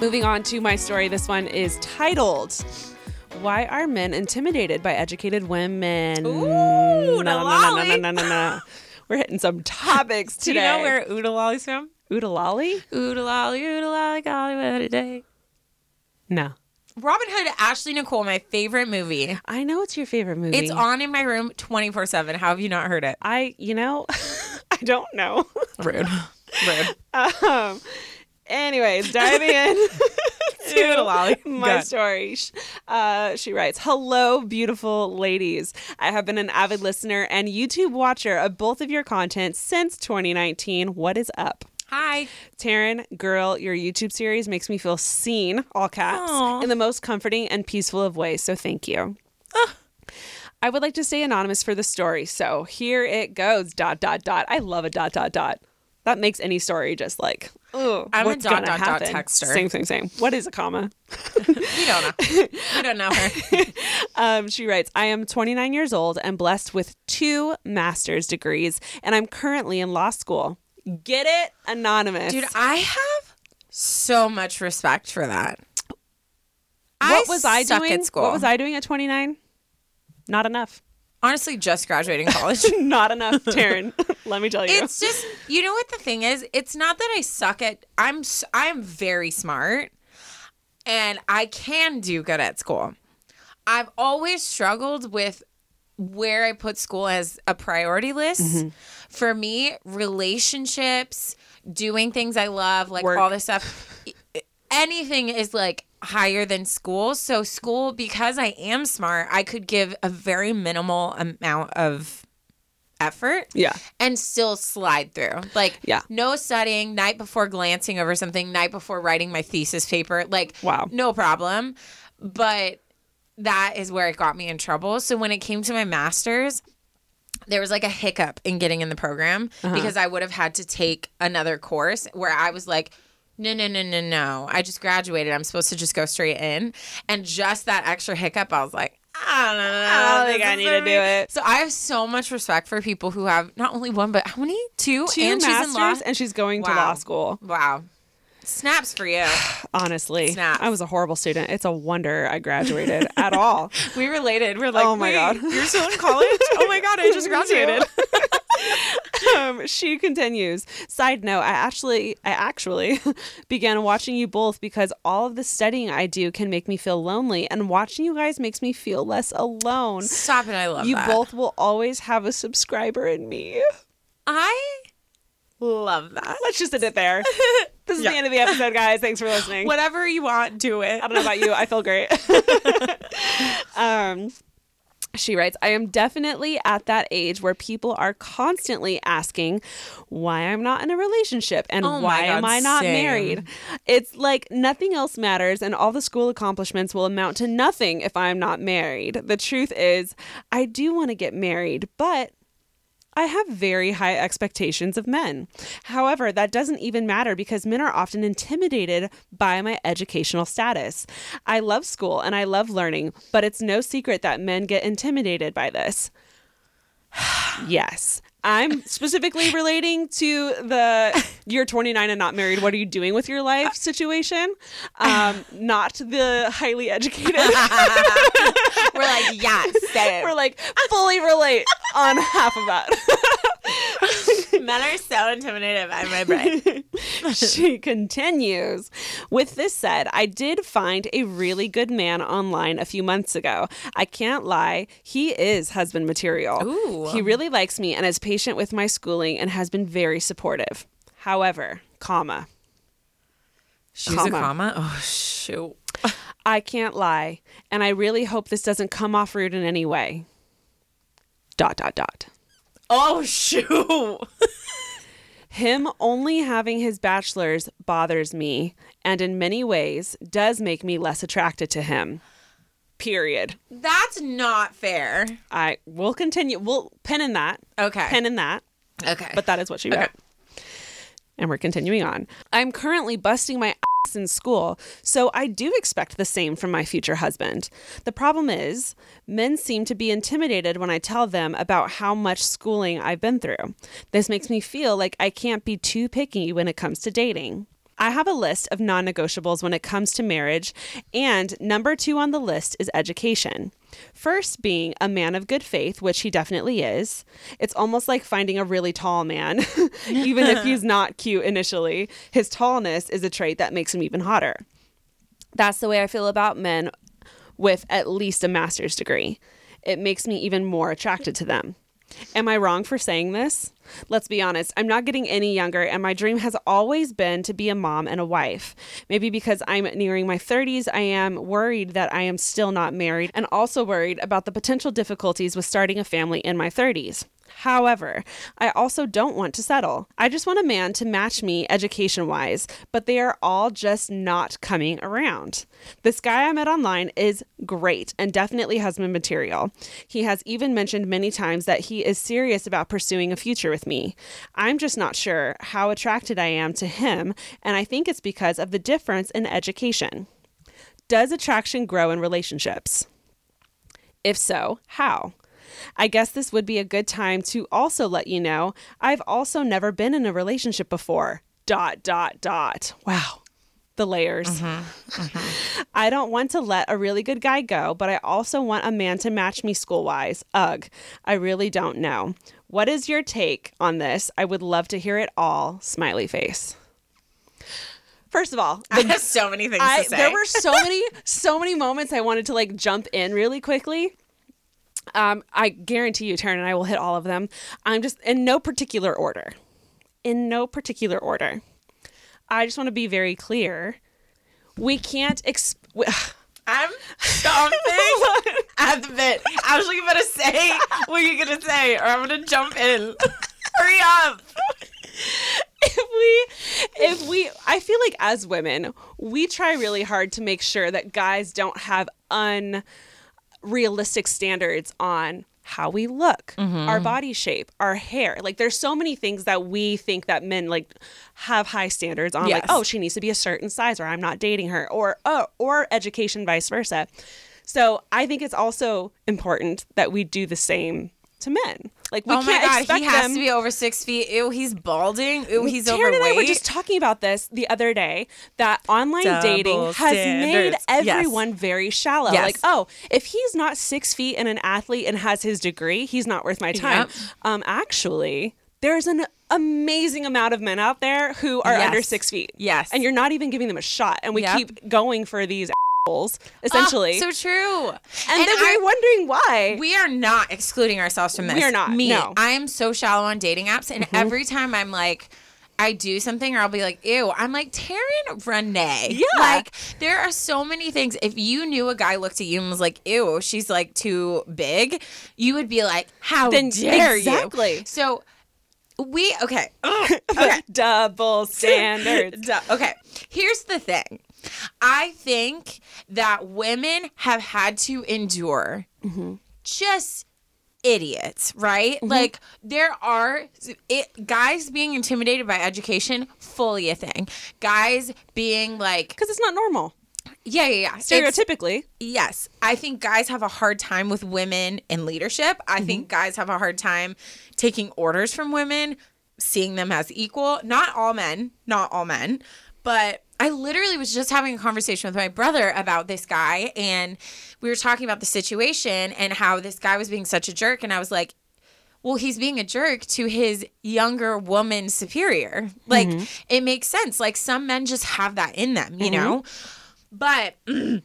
Moving on to my story. This one is titled "Why Are Men Intimidated by Educated Women?" Ooh, no, no, no, no, no, no, no, no. We're hitting some topics today. Do you know where Oodalolly's from? Oodalolly? Oodalolly, Oodalolly, golly, what a day. No. Robin Hood, Ashley Nichole, my favorite movie. I know it's your favorite movie. It's on in my room 24 7. How have you not heard it? I, you know, I don't know. Rude. Rude. um, anyways, diving in to Oodalolly. my story. Uh, she writes, "Hello, beautiful ladies. I have been an avid listener and YouTube watcher of both of your content since 2019. What is up?" Hi. Taryne, girl, your YouTube series makes me feel seen, all caps, Aw. in the most comforting and peaceful of ways. So thank you. I would like to stay anonymous for the story. So here it goes. Dot dot dot. I love a dot dot dot. That makes any story just like, oh, I'm a what's dot, gonna dot, dot happen? texter. Same, same, same. What is a comma? We don't know. we don't know her. Um, she writes, I am 29 years old and blessed with two master's degrees, and I'm currently in law school. Get it? Anonymous. Dude, I have so much respect for that. what was I doing? at school? What was I doing at 29? Not enough. Honestly, just graduating college. Not enough, Taryne. Let me tell you. it's just you know what the thing is it's not that i suck at i'm i'm very smart and i can do good at school i've always struggled with where i put school as a priority list Mm-hmm. for me relationships doing things i love like Work. all this stuff anything is like higher than school. So school, because I am smart, I could give a very minimal amount of effort Yeah. and still slide through. Like, Yeah. no studying, night before glancing over something, night before writing my thesis paper. Like, Wow. no problem. But that is where it got me in trouble. So when it came to my master's, there was like a hiccup in getting in the program Uh-huh. because I would have had to take another course where I was like, no, no, no, no, no. I just graduated. I'm supposed to just go straight in. And just that extra hiccup, I was like, I don't know. I don't oh, think I need to do it. So I have so much respect for people who have not only one, but how many? Two? Two and she's in law. masters, and she's going to law school. Wow. Snaps for you. Honestly, Snaps. I was a horrible student. It's a wonder I graduated at all. We related. We're like, Oh my "Wait, God. You're still in college? oh my God, I just graduated. um, she continues. Side note: I actually, I actually began watching you both because all of the studying I do can make me feel lonely, and watching you guys makes me feel less alone. Stop it. I love You that. both will always have a subscriber in me. I love that. Let's just end it there. This is Yeah. the end of the episode, guys. Thanks for listening. Whatever you want, do it. I don't know about you. I feel great. um, she writes, I am definitely at that age where people are constantly asking why I'm not in a relationship and Oh why God, am I not same. married. It's like nothing else matters and all the school accomplishments will amount to nothing if I'm not married. The truth is, I do want to get married, but I have very high expectations of men. However, that doesn't even matter because men are often intimidated by my educational status. I love school and I love learning, but it's no secret that men get intimidated by this. yes. I'm specifically relating to the you're 29 and not married. What are you doing with your life situation? Um, not the highly educated. We're like, yeah, say We're like fully relate on half of that. Men are so intimidated by my brain. she continues. With this said, I did find a really good man online a few months ago. I can't lie, he is husband material. Ooh. He really likes me and is patient with my schooling and has been very supportive. However, comma, She's Comma. a comma. Oh shoot. I can't lie, and I really hope this doesn't come off rude in any way. Dot dot dot. Oh shoot. Him only having his bachelor's bothers me, and in many ways does make me less attracted to him. Period. That's not fair. I will continue. We'll pin in that. Okay. Pin in that. Okay. But that is what she wrote. Okay. And we're continuing on. I'm currently busting my ass in school, so I do expect the same from my future husband. The problem is, men seem to be intimidated when I tell them about how much schooling I've been through. This makes me feel like I can't be too picky when it comes to dating. I have a list of non negotiables when it comes to marriage, and number two on the list is education. First, being a man of good faith, which he definitely is. It's almost like finding a really tall man, even if he's not cute initially. His tallness is a trait that makes him even hotter. That's the way I feel about men with at least a master's degree. It makes me even more attracted to them. Am I wrong for saying this? Let's be honest, I'm not getting any younger, and my dream has always been to be a mom and a wife. Maybe because I'm nearing my 30s, I am worried that I am still not married, and also worried about the potential difficulties with starting a family in my 30s. However, I also don't want to settle. I just want a man to match me education wise, but they are all just not coming around. This guy I met online is great and definitely husband material. He has even mentioned many times that he is serious about pursuing a future with me. I'm just not sure how attracted I am to him, and I think it's because of the difference in education. Does attraction grow in relationships? If so, how? I guess this would be a good time to also let you know I've also never been in a relationship before. Dot, dot, dot. Wow. The layers. Mm-hmm. Mm-hmm. I don't want to let a really good guy go, but I also want a man to match me school wise. Ugh. I really don't know. What is your take on this? I would love to hear it all. Smiley face. First of all, I have so many things I to say. there were so many so many moments I wanted to like jump in really quickly. Um, I guarantee you, Taryne and I will hit all of them. I'm just in no particular order. In no particular order. I just want to be very clear. we can't ex- we- I'm stomping at the bit. Ashley, you better say what you're gonna say, or I'm gonna jump in. Hurry up. if we if we I feel like as women, we try really hard to make sure that guys don't have unrealistic standards on how we look, mm-hmm. our body shape, our hair. Like there's so many things that we think that men like have high standards on like oh, she needs to be a certain size or I'm not dating her or oh, or education vice versa. So, I think it's also important that we do the same to men. Like we oh can't god, expect he has them to be over six feet. Ew, he's balding. Ew, he's Taryne overweight. and I were just talking about this the other day that online Double dating has made standards. Yes. everyone very shallow. Yes. Like, oh, if he's not six feet and an athlete and has his degree, he's not worth my time. Yep. Um, actually, there's an amazing amount of men out there who are Yes. under six feet. Yes. And you're not even giving them a shot. And we Yep. keep going for these Ah, essentially. so true. and, and then I- we're wondering why. We are not excluding ourselves from this. We are not, Me, no. I am so shallow on dating apps, and every time I'm like, I do something, or I'll be like, ew. I'm like, Taryne Renee. Yeah. Like, there are so many things. If you knew a guy looked at you and was like, ew, she's like too big, you would be like, how Then- dare exactly. you? So, we, okay. Okay. Double standards. Okay, here's the thing. I think that women have had to endure mm-hmm. just idiots, right? Mm-hmm. Like there are it, guys being intimidated by education, fully a thing. Guys being like, Because it's not normal. yeah, yeah, yeah. It's- Stereotypically. Yes, I think guys have a hard time with women in leadership. I mm-hmm. think guys have a hard time taking orders from women, seeing them as equal. Not all men, not all men, but I literally was just having a conversation with my brother about this guy, and we were talking about the situation and how this guy was being such a jerk, and I was like, well, he's being a jerk to his younger woman superior. Like, mm-hmm. it makes sense. Like, some men just have that in them, you mm-hmm. know? But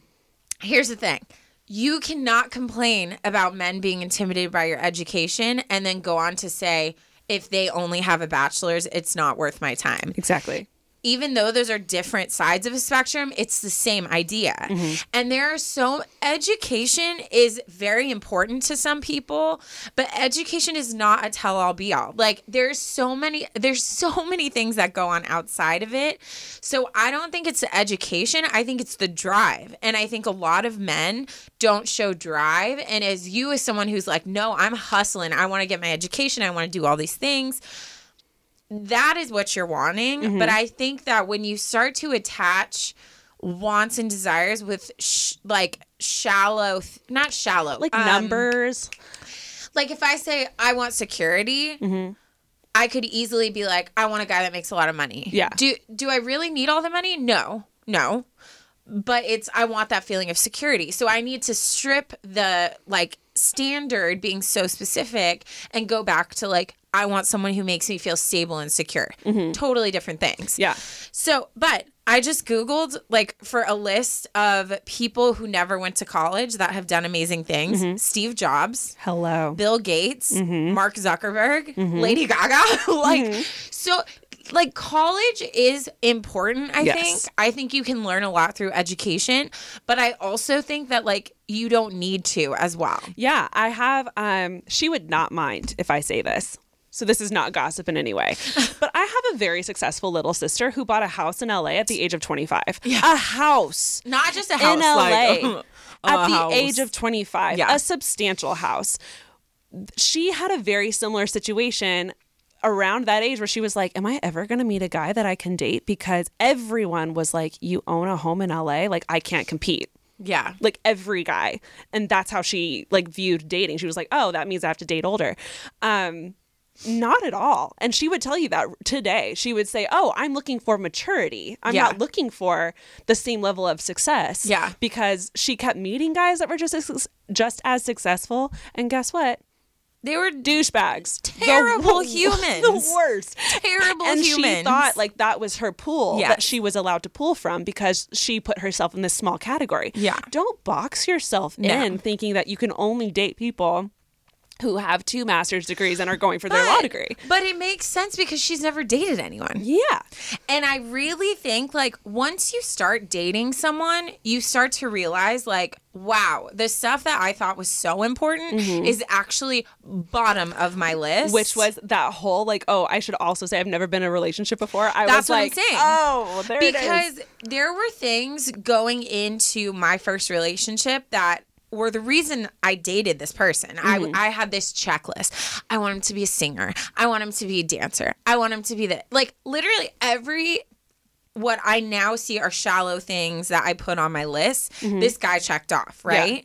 here's the thing you cannot complain about men being intimidated by your education and then go on to say, if they only have a bachelor's, it's not worth my time Exactly. Even though those are different sides of a spectrum, it's the same idea. Mm-hmm. And there are so education is very important to some people, but education is not a tell all be all. Like there's so many there's so many things that go on outside of it. So I don't think it's the education, I think it's the drive. And I think a lot of men don't show drive and as you as someone who's like, "No, I'm hustling. I want to get my education. I want to do all these things." That is what you're wanting. Mm-hmm. But I think that when you start to attach wants and desires with sh- like shallow, th- not shallow, Like um, numbers. Like if I say I want security. Mm-hmm. I could easily be like, I want a guy that makes a lot of money. Yeah. Do do I really need all the money? No. No. But it's I want that feeling of security. So I need to strip the like standard being so specific and go back to like I want someone who makes me feel stable and secure. Totally different things. Mm-hmm. Yeah. So, but I just Googled like for a list of people who never went to college that have done amazing things Mm-hmm. Steve Jobs, Hello. Bill Gates, Mm-hmm. Mark Zuckerberg, Lady Gaga. like, so, like, college is important, I Yes. think. I think you can learn a lot through education, but I also think that, like, you don't need to as well. Yeah, I have. Um, she would not mind if I say this. So this is not gossip in any way. But I have a very successful little sister who bought a house in LA at the age of 25. A house Not just a house, in LA like, at the house. age of 25. Yeah. A substantial house. She had a very similar situation around that age where she was like, Am I ever going to meet a guy that I can date? Because everyone was like, You own a home in LA? Like, I can't compete Yeah. like every guy and that's how she like viewed dating she was like oh that means i have to date older um not at all and she would tell you that today she would say oh i'm looking for maturity i'm Yeah. not looking for the same level of success Yeah. because she kept meeting guys that were just as, just as successful and guess what They were douchebags Terrible wo- humans. the worst terrible and humans. she thought like that was her pool Yes. that she was allowed to pull from because she put herself in this small category. Yeah. Don't box yourself No. in thinking that you can only date people who have two master's degrees and are going for their law degree. But it makes sense because she's never dated anyone. Yeah. And I really think like once you start dating someone, you start to realize like, wow, the stuff that I thought was so important is actually bottom of my list. Mm-hmm. Which was that whole like, oh, I should also say I've never been in a relationship before. I That's was what I'm like, saying. oh, there it is. because there were things going into my first relationship that were the reason I dated this person. Mm-hmm. I I had this checklist. I want him to be a singer. I want him to be a dancer. I want him to be the like literally every what I now see are shallow things that I put on my list. Mm-hmm. This guy checked off, right?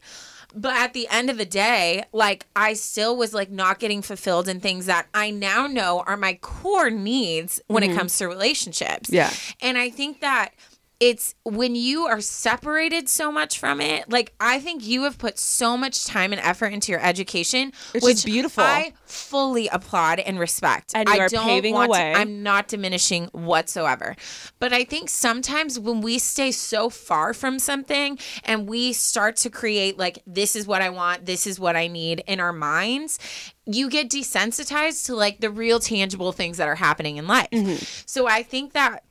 But at the end of the day, like I still was like not getting fulfilled in things that I now know are my core needs when it comes to relationships. Mm-hmm. Yeah. And I think that it's when you are separated so much from it, like I think you have put so much time and effort into your education, Which which is beautiful. I fully applaud and respect. And you I are don't paving want to- way. I'm not diminishing whatsoever. But I think sometimes when we stay so far from something and we start to create like this is what I want, this is what I need in our minds, you get desensitized to like the real tangible things that are happening in life. Mm-hmm. So I think that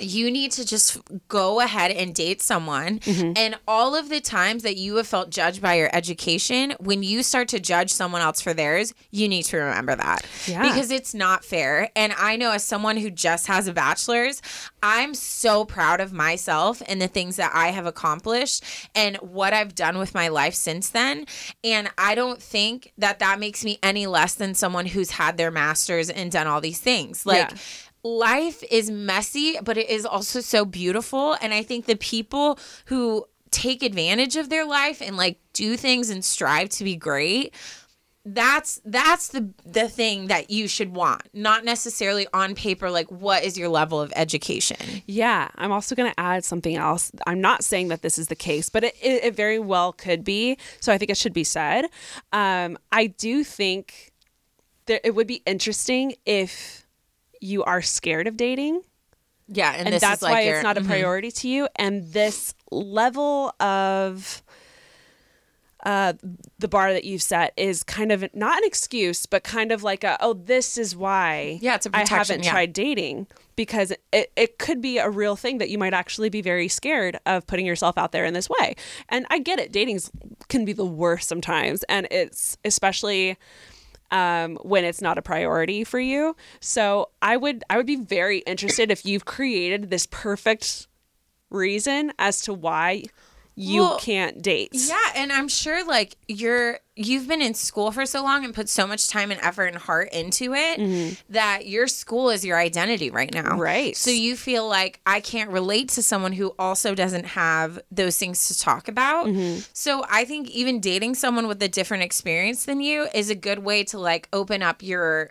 you need to just go ahead and date someone. Mm-hmm. And all of the times that you have felt judged by your education, when you start to judge someone else for theirs, you need to remember that. Yeah. Because it's not fair. And I know as someone who just has a bachelor's, I'm so proud of myself and the things that I have accomplished and what I've done with my life since then. And I don't think that that makes me any less than someone who's had their master's and done all these things. Like, Yeah. Life is messy, but it is also so beautiful. And I think the people who take advantage of their life and like do things and strive to be great that's that's the the thing that you should want not necessarily on paper like what is your level of education Yeah, I'm also going to add something else. I'm not saying that this is the case, but it, it, it very well could be. So I think it should be said. Um, I do think that it would be interesting if you are scared of dating. Yeah and, and this that's is like why your- it's not a mhm. priority to you. And this level of uh the bar that you've set is kind of not an excuse but kind of like a oh this is why Yeah, it's a I haven't yeah. tried dating. Because it, it could be a real thing that you might actually be very scared of putting yourself out there in this way. And i get it. Dating can be the worst sometimes. And it's especially um, when it's not a priority for you. So I would I would be very interested if you've created this perfect reason as to why you Well, can't date. Yeah, and I'm sure like you're you've been in school for so long and put so much time and effort and heart into it that your school is your identity right now. Mm-hmm. Right. So you feel like I can't relate to someone who also doesn't have those things to talk about. Mm-hmm. So I think even dating someone with a different experience than you is a good way to like open up your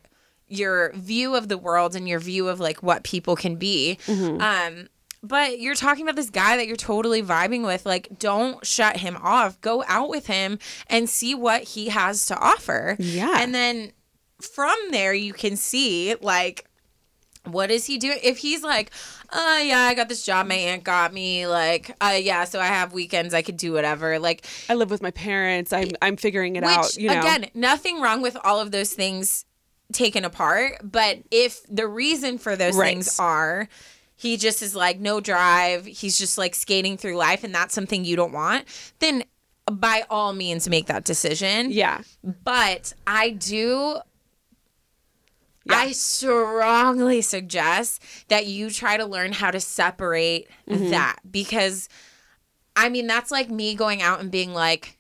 your view of the world and your view of like what people can be. Mm-hmm. Um but you're talking about this guy that you're totally vibing with. Like, don't shut him off. Go out with him and see what he has to offer. Yeah. And then from there, you can see, like, what is he doing? If he's like, uh, yeah, I got this job my aunt got me. Like, uh, yeah, so I have weekends. I could do whatever. Like, I live with my parents. I'm I'm figuring it which, out. You know. again, nothing wrong with all of those things taken apart. But if the reason for those Right. things are he just is like no drive, he's just like skating through life, and that's something you don't want, then by all means make that decision. Yeah. But I do. Yeah. I strongly suggest that you try to learn how to separate Mm-hmm. that because I mean, that's like me going out and being like,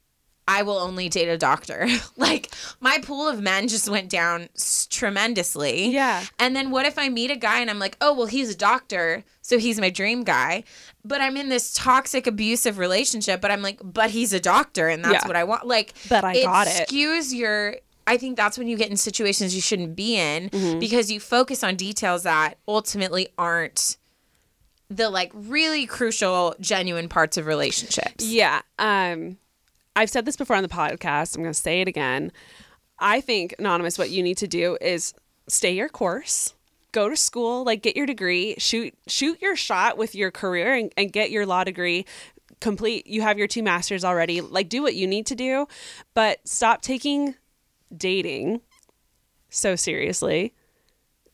I will only date a doctor. like, my pool of men just went down s- tremendously. Yeah. And then what if I meet a guy and I'm like, oh, well, he's a doctor, so he's my dream guy. But I'm in this toxic, abusive relationship, but I'm like, but he's a doctor and that's Yeah. what I want. Like, But I got it. skews your. I think that's when you get in situations you shouldn't be in Mm-hmm. because you focus on details that ultimately aren't the like really crucial, genuine parts of relationships. Yeah. Um, I've said this before on the podcast. I'm going to say it again. I think, Anonymous, what you need to do is stay your course, go to school, like get your degree, shoot shoot your shot with your career and, and get your law degree complete. You have your two masters already. Like do what you need to do, but stop taking dating so seriously.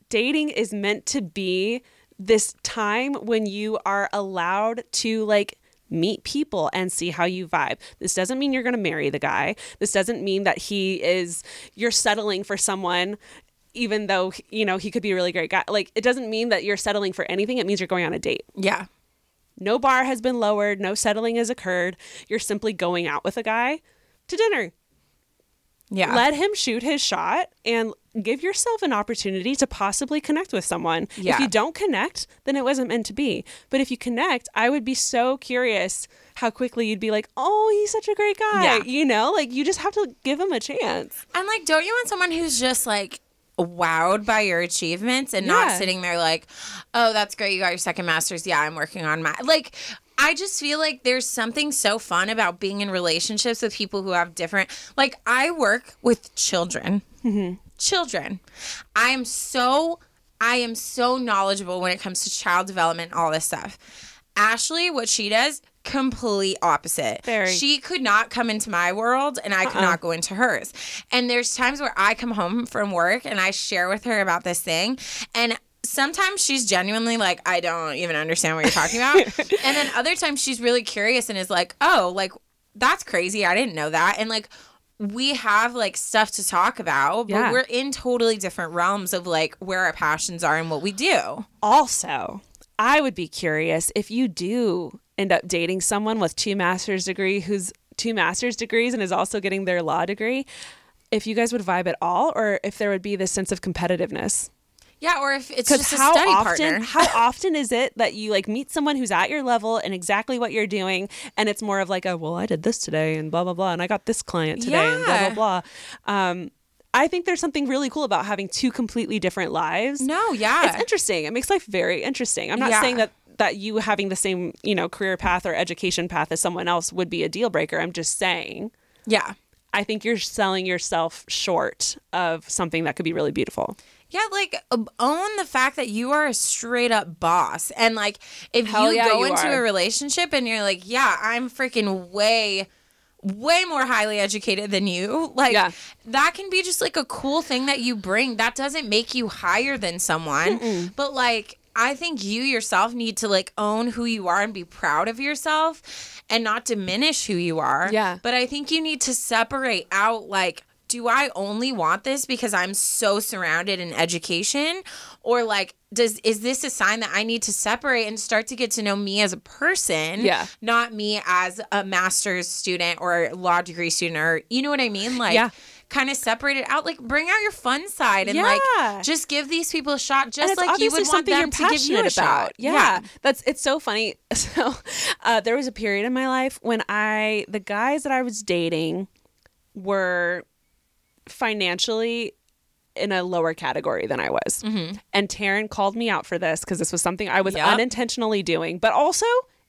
Dating is meant to be this time when you are allowed to like meet people and see how you vibe. This doesn't mean you're going to marry the guy. This doesn't mean that he is you're settling for someone even though you know he could be a really great guy. Like it doesn't mean that you're settling for anything. It means you're going on a date. Yeah. No bar has been lowered, no settling has occurred. You're simply going out with a guy to dinner. Yeah. Let him shoot his shot and give yourself an opportunity to possibly connect with someone. Yeah. If you don't connect, then it wasn't meant to be. But if you connect, I would be so curious how quickly you'd be like, "Oh, he's such a great guy." Yeah. You know, like you just have to give him a chance. And like, don't you want someone who's just like wowed by your achievements and Yeah. not sitting there like, oh, that's great. You got your second master's. Yeah, I'm working on my. Like, I just feel like there's something so fun about being in relationships with people who have different. Like, I work with children. Children. I am so. I am so knowledgeable when it comes to child development, and all this stuff. Ashley, what she does, complete opposite. Very. She could not come into my world and I could uh-uh. not go into hers. And there's times where I come home from work and I share with her about this thing and sometimes she's genuinely like I don't even understand what you're talking about. and then other times she's really curious and is like, "Oh, like that's crazy. I didn't know that." And like we have like stuff to talk about, but Yeah. we're in totally different realms of like where our passions are and what we do. Also, I would be curious if you do end up dating someone with two master's degree who's two master's degrees and is also getting their law degree, if you guys would vibe at all or if there would be this sense of competitiveness. Yeah, or if it's just a how study often partner. how often is it that you like meet someone who's at your level and exactly what you're doing and it's more of like a well I did this today and blah blah blah and I got this client today and blah blah blah. Um I think there's something really cool about having two completely different lives. no, yeah. It's interesting. It makes life very interesting. I'm not Yeah. saying that that you having the same, you know, career path or education path as someone else would be a deal breaker. I'm just saying yeah. I think you're selling yourself short of something that could be really beautiful. Yeah, like uh, own the fact that you are a straight up boss. And like if Hell you yeah, go you into are. a relationship and you're like, yeah, I'm freaking way way more highly educated than you. Like Yeah. that can be just like a cool thing that you bring. That doesn't make you higher than someone. But like I think you yourself need to like own who you are and be proud of yourself and not diminish who you are. Yeah. But I think you need to separate out like do I only want this because I'm so surrounded in education or like does is this a sign that I need to separate and start to get to know me as a person Yeah. not me as a master's student or law degree student or you know what I mean like Yeah. kind of separate it out like bring out your fun side and Yeah. like just give these people a shot just like you would want them you're to give you passionate a shot Yeah. that's it's so funny. So, uh, there was a period in my life when I the guys that I was dating were financially in a lower category than I was. Mm-hmm. And Taryne called me out for this because this was something I was Yep. unintentionally doing, but also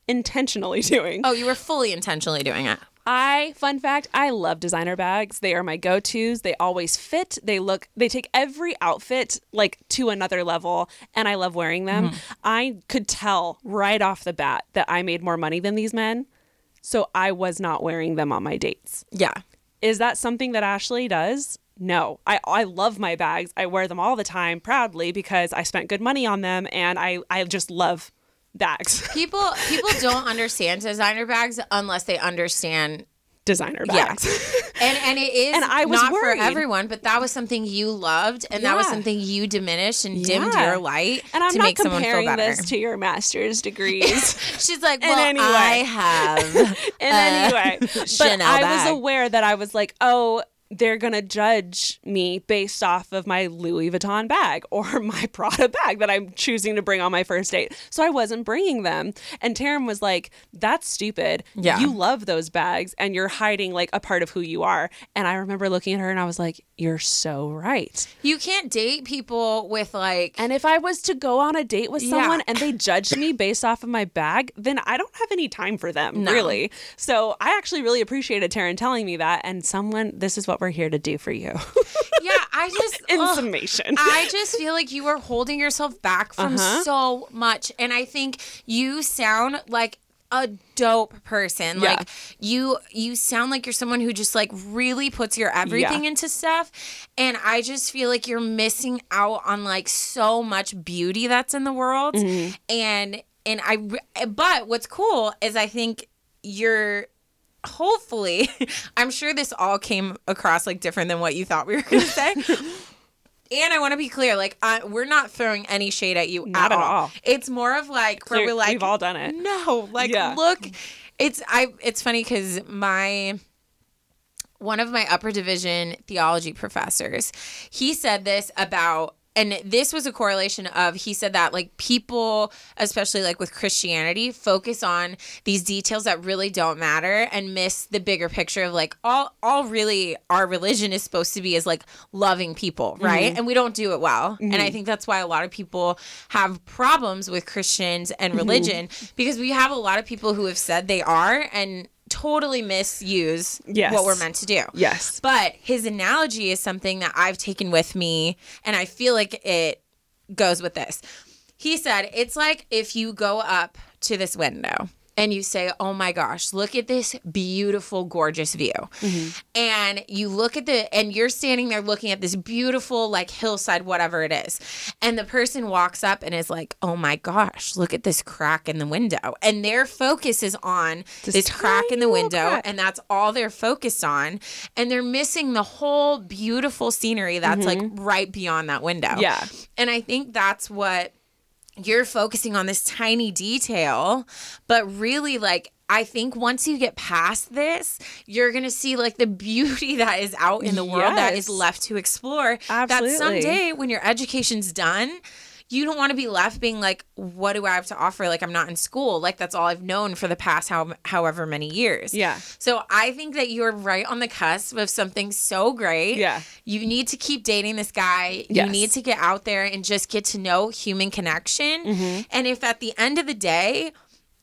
intentionally doing. oh you were fully intentionally doing it I, fun fact, I love designer bags. They are my go tos. They always fit. They look, they take every outfit like to another level, and I love wearing them. Mm-hmm. I could tell right off the bat that I made more money than these men. So I was not wearing them on my dates. yeah Is that something that Ashley does? No. I, I love my bags. I wear them all the time proudly because I spent good money on them and I, I just love bags. people people don't understand designer bags unless they understand designer Yeah. bags. And and it is And I was not worried. for everyone, but that was something you loved, and that was something you diminished and dimmed Yeah. your light And I'm to not make someone feel comparing better. this to your master's degrees. She's like, well, any way. I have. in uh, any way. But Chanel I bag. was aware that I was like, oh, they're gonna judge me based off of my Louis Vuitton bag or my Prada bag that I'm choosing to bring on my first date. So I wasn't bringing them. And Taryne was like, "That's stupid. Yeah. you love those bags, and you're hiding like a part of who you are." And I remember looking at her, and I was like, "You're so right." You can't date people with like. And if I was to go on a date with Yeah. someone and they judged me based off of my bag, then I don't have any time for them, No. really. So I actually really appreciated Taryne telling me that. And someone, this is what we're here to do for you. yeah, I just. In ugh. summation. I just feel like you are holding yourself back from Uh-huh. so much. And I think you sound like a dope person. Yeah. Like you you sound like you're someone who just like really puts your everything Yeah. into stuff and I just feel like you're missing out on like so much beauty that's in the world. Mm-hmm. And and I but what's cool is I think you're hopefully I'm sure this all came across like different than what you thought we were going to say. And I want to be clear, like uh, we're not throwing any shade at you Not at all. all. It's more of like where Clear- we're like, we've all done it. no, like Yeah. look, it's I. It's funny because my one of my upper division theology professors, he said this about. And this was a correlation of he said that like people, especially like with Christianity, focus on these details that really don't matter and miss the bigger picture of like all all really our religion is supposed to be is like loving people, right? Mm-hmm. And we don't do it well. And I mm-hmm. think that's why a lot of people have problems with Christians and mm-hmm. religion because we have a lot of people who have said they are and totally misuse Yes. what we're meant to do. Yes. But his analogy is something that I've taken with me, and I feel like it goes with this. He said, It's like if you go up to this window and you say, Oh my gosh, look at this beautiful, gorgeous view. And you look at the, and you're standing there looking at this beautiful, like hillside, whatever it is. And the person walks up and is like, Oh my gosh, look at this crack in the window. And their focus is on this, crack in the window. crack. And that's all they're focused on. And they're missing the whole beautiful scenery that's like right beyond that window. Mm-hmm. Yeah. And I think that's what you're focusing on this tiny detail, but really like I think once you get past this, you're gonna see like the beauty that is out in the world that is left to explore. Absolutely. That someday when your education's done, you don't want to be left being like, what do I have to offer? Like I'm not in school. Like that's all I've known for the past how however many years. Yeah. So I think that you're right on the cusp of something so great. Yeah. You need to keep dating this guy. Yes. You need to get out there and just get to know human connection. Mm-hmm. And if at the end of the day,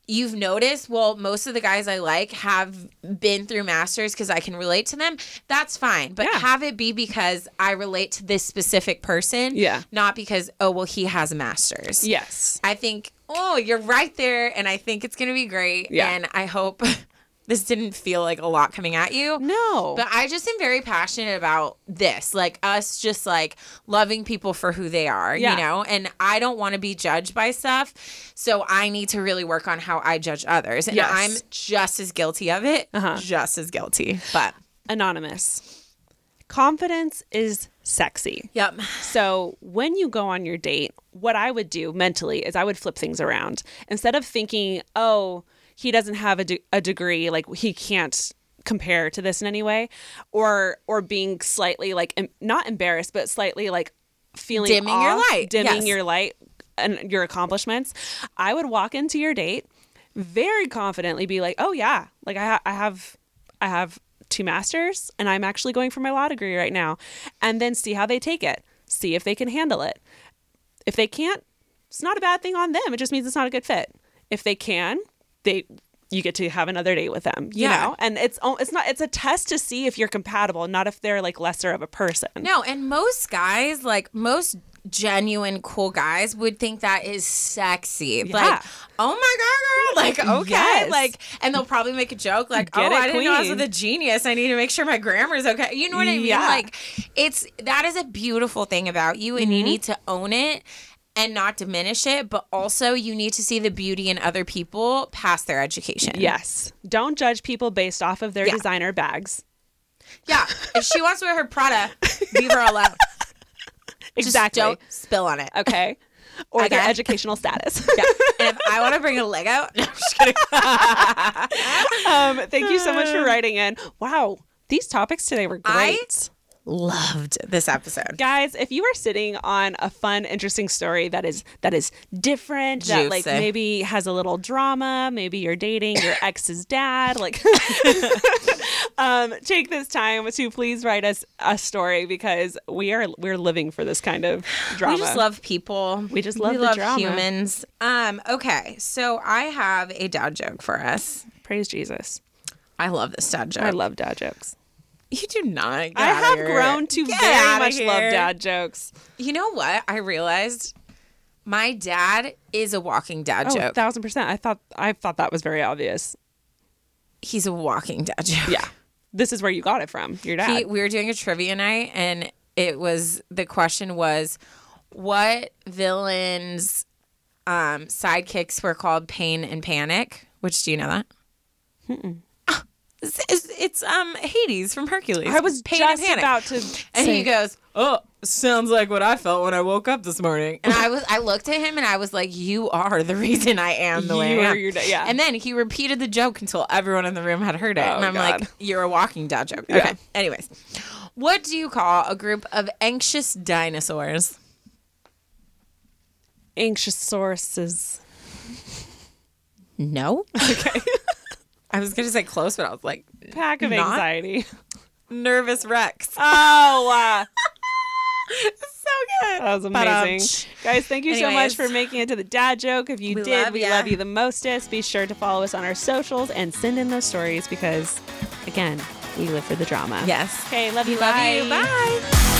you've noticed, well, most of the guys I like have been through masters because I can relate to them, that's fine. But Yeah. have it be because I relate to this specific person. Yeah. Not because, oh, well, he has a master's. Yes. I think, oh, you're right there. And I think it's going to be great. Yeah. And I hope this didn't feel like a lot coming at you. No. But I just am very passionate about this, like us just like loving people for who they are, Yeah. you know? And I don't want to be judged by stuff. So I need to really work on how I judge others. And Yes. I'm just as guilty of it, Uh-huh. just as guilty. But Anonymous. Confidence is sexy. yep. So when you go on your date, what I would do mentally is I would flip things around. Instead of thinking, oh, he doesn't have a, de- a degree, like he can't compare to this in any way, or or being slightly like em- not embarrassed, but slightly like feeling Dimming your light. dimming Yes. your light and your accomplishments. I would walk into your date very confidently, be like, oh yeah, like I, ha- I have, I have two masters, and I'm actually going for my law degree right now, and then see how they take it, see if they can handle it. If they can't, it's not a bad thing on them. It just means it's not a good fit. If they can, they you get to have another date with them. You Yeah. know, and it's it's not it's a test to see if you're compatible, not if they're like lesser of a person. No, and most guys, like most genuine cool guys would think that is sexy. Yeah. Like, oh my god, girl. Like, okay. Yes. Like and they'll probably make a joke like, Get "Oh, it, I didn't know I was with a genius. I need to make sure my grammar's okay." You know what I mean? Yeah. Like it's that is a beautiful thing about you and Mm-hmm. you need to own it. And not diminish it, but also you need to see the beauty in other people past their education. Yes. Don't judge people based off of their Yeah. designer bags. Yeah. If she wants to wear her Prada, leave her alone. Just Exactly. don't spill on it. Okay. Or their educational status. Yeah. And if I want to bring a leg out, no, I'm just kidding. um, thank you so much for writing in. Wow. These topics today were I- great. Loved this episode. guys if you are sitting on a fun interesting story that is that is different that like maybe has a little drama maybe you're dating your ex's dad like um take this time to please write us a story because we are we're living for this kind of drama We just love people. We just love we the love drama. humans. Um. Okay. So I have a dad joke for us. praise jesus I love this dad joke. i love dad jokes You do not. Get i have here. grown to Get very much love dad jokes You know what? I realized My dad is a walking dad Oh, joke. thousand percent. I thought I thought that was very obvious. He's a walking dad joke. Yeah. This is where you got it from. Your dad. He, we were doing a trivia night, and it was the question was, what villains' um, sidekicks were called Pain and Panic? Which do you know that? Ah, It's, it's, it's, um Hades from Hercules. I was Pain just and about to and say- he goes, "Oh, sounds like what I felt when I woke up this morning." And I was, I looked at him and I was like, "You are the reason I am the way You I are am." your da- yeah. And then he repeated the joke until everyone in the room had heard it, Oh, and I'm God. like, "You're a walking dad joke." Yeah. Okay. Anyways, what do you call a group of anxious dinosaurs? Anxious sources. No. Okay. I was gonna say close, but I was like, Pack of Not? anxiety. nervous wrecks. Oh, uh, so good. that was Ba-dum. amazing. Guys, thank you so much for making it to the dad joke. If you We did, love we ya. love you the mostest. Be sure to follow us on our socials and send in those stories because, again, we live for the drama. Yes. Okay, love you. Love bye. you. Bye.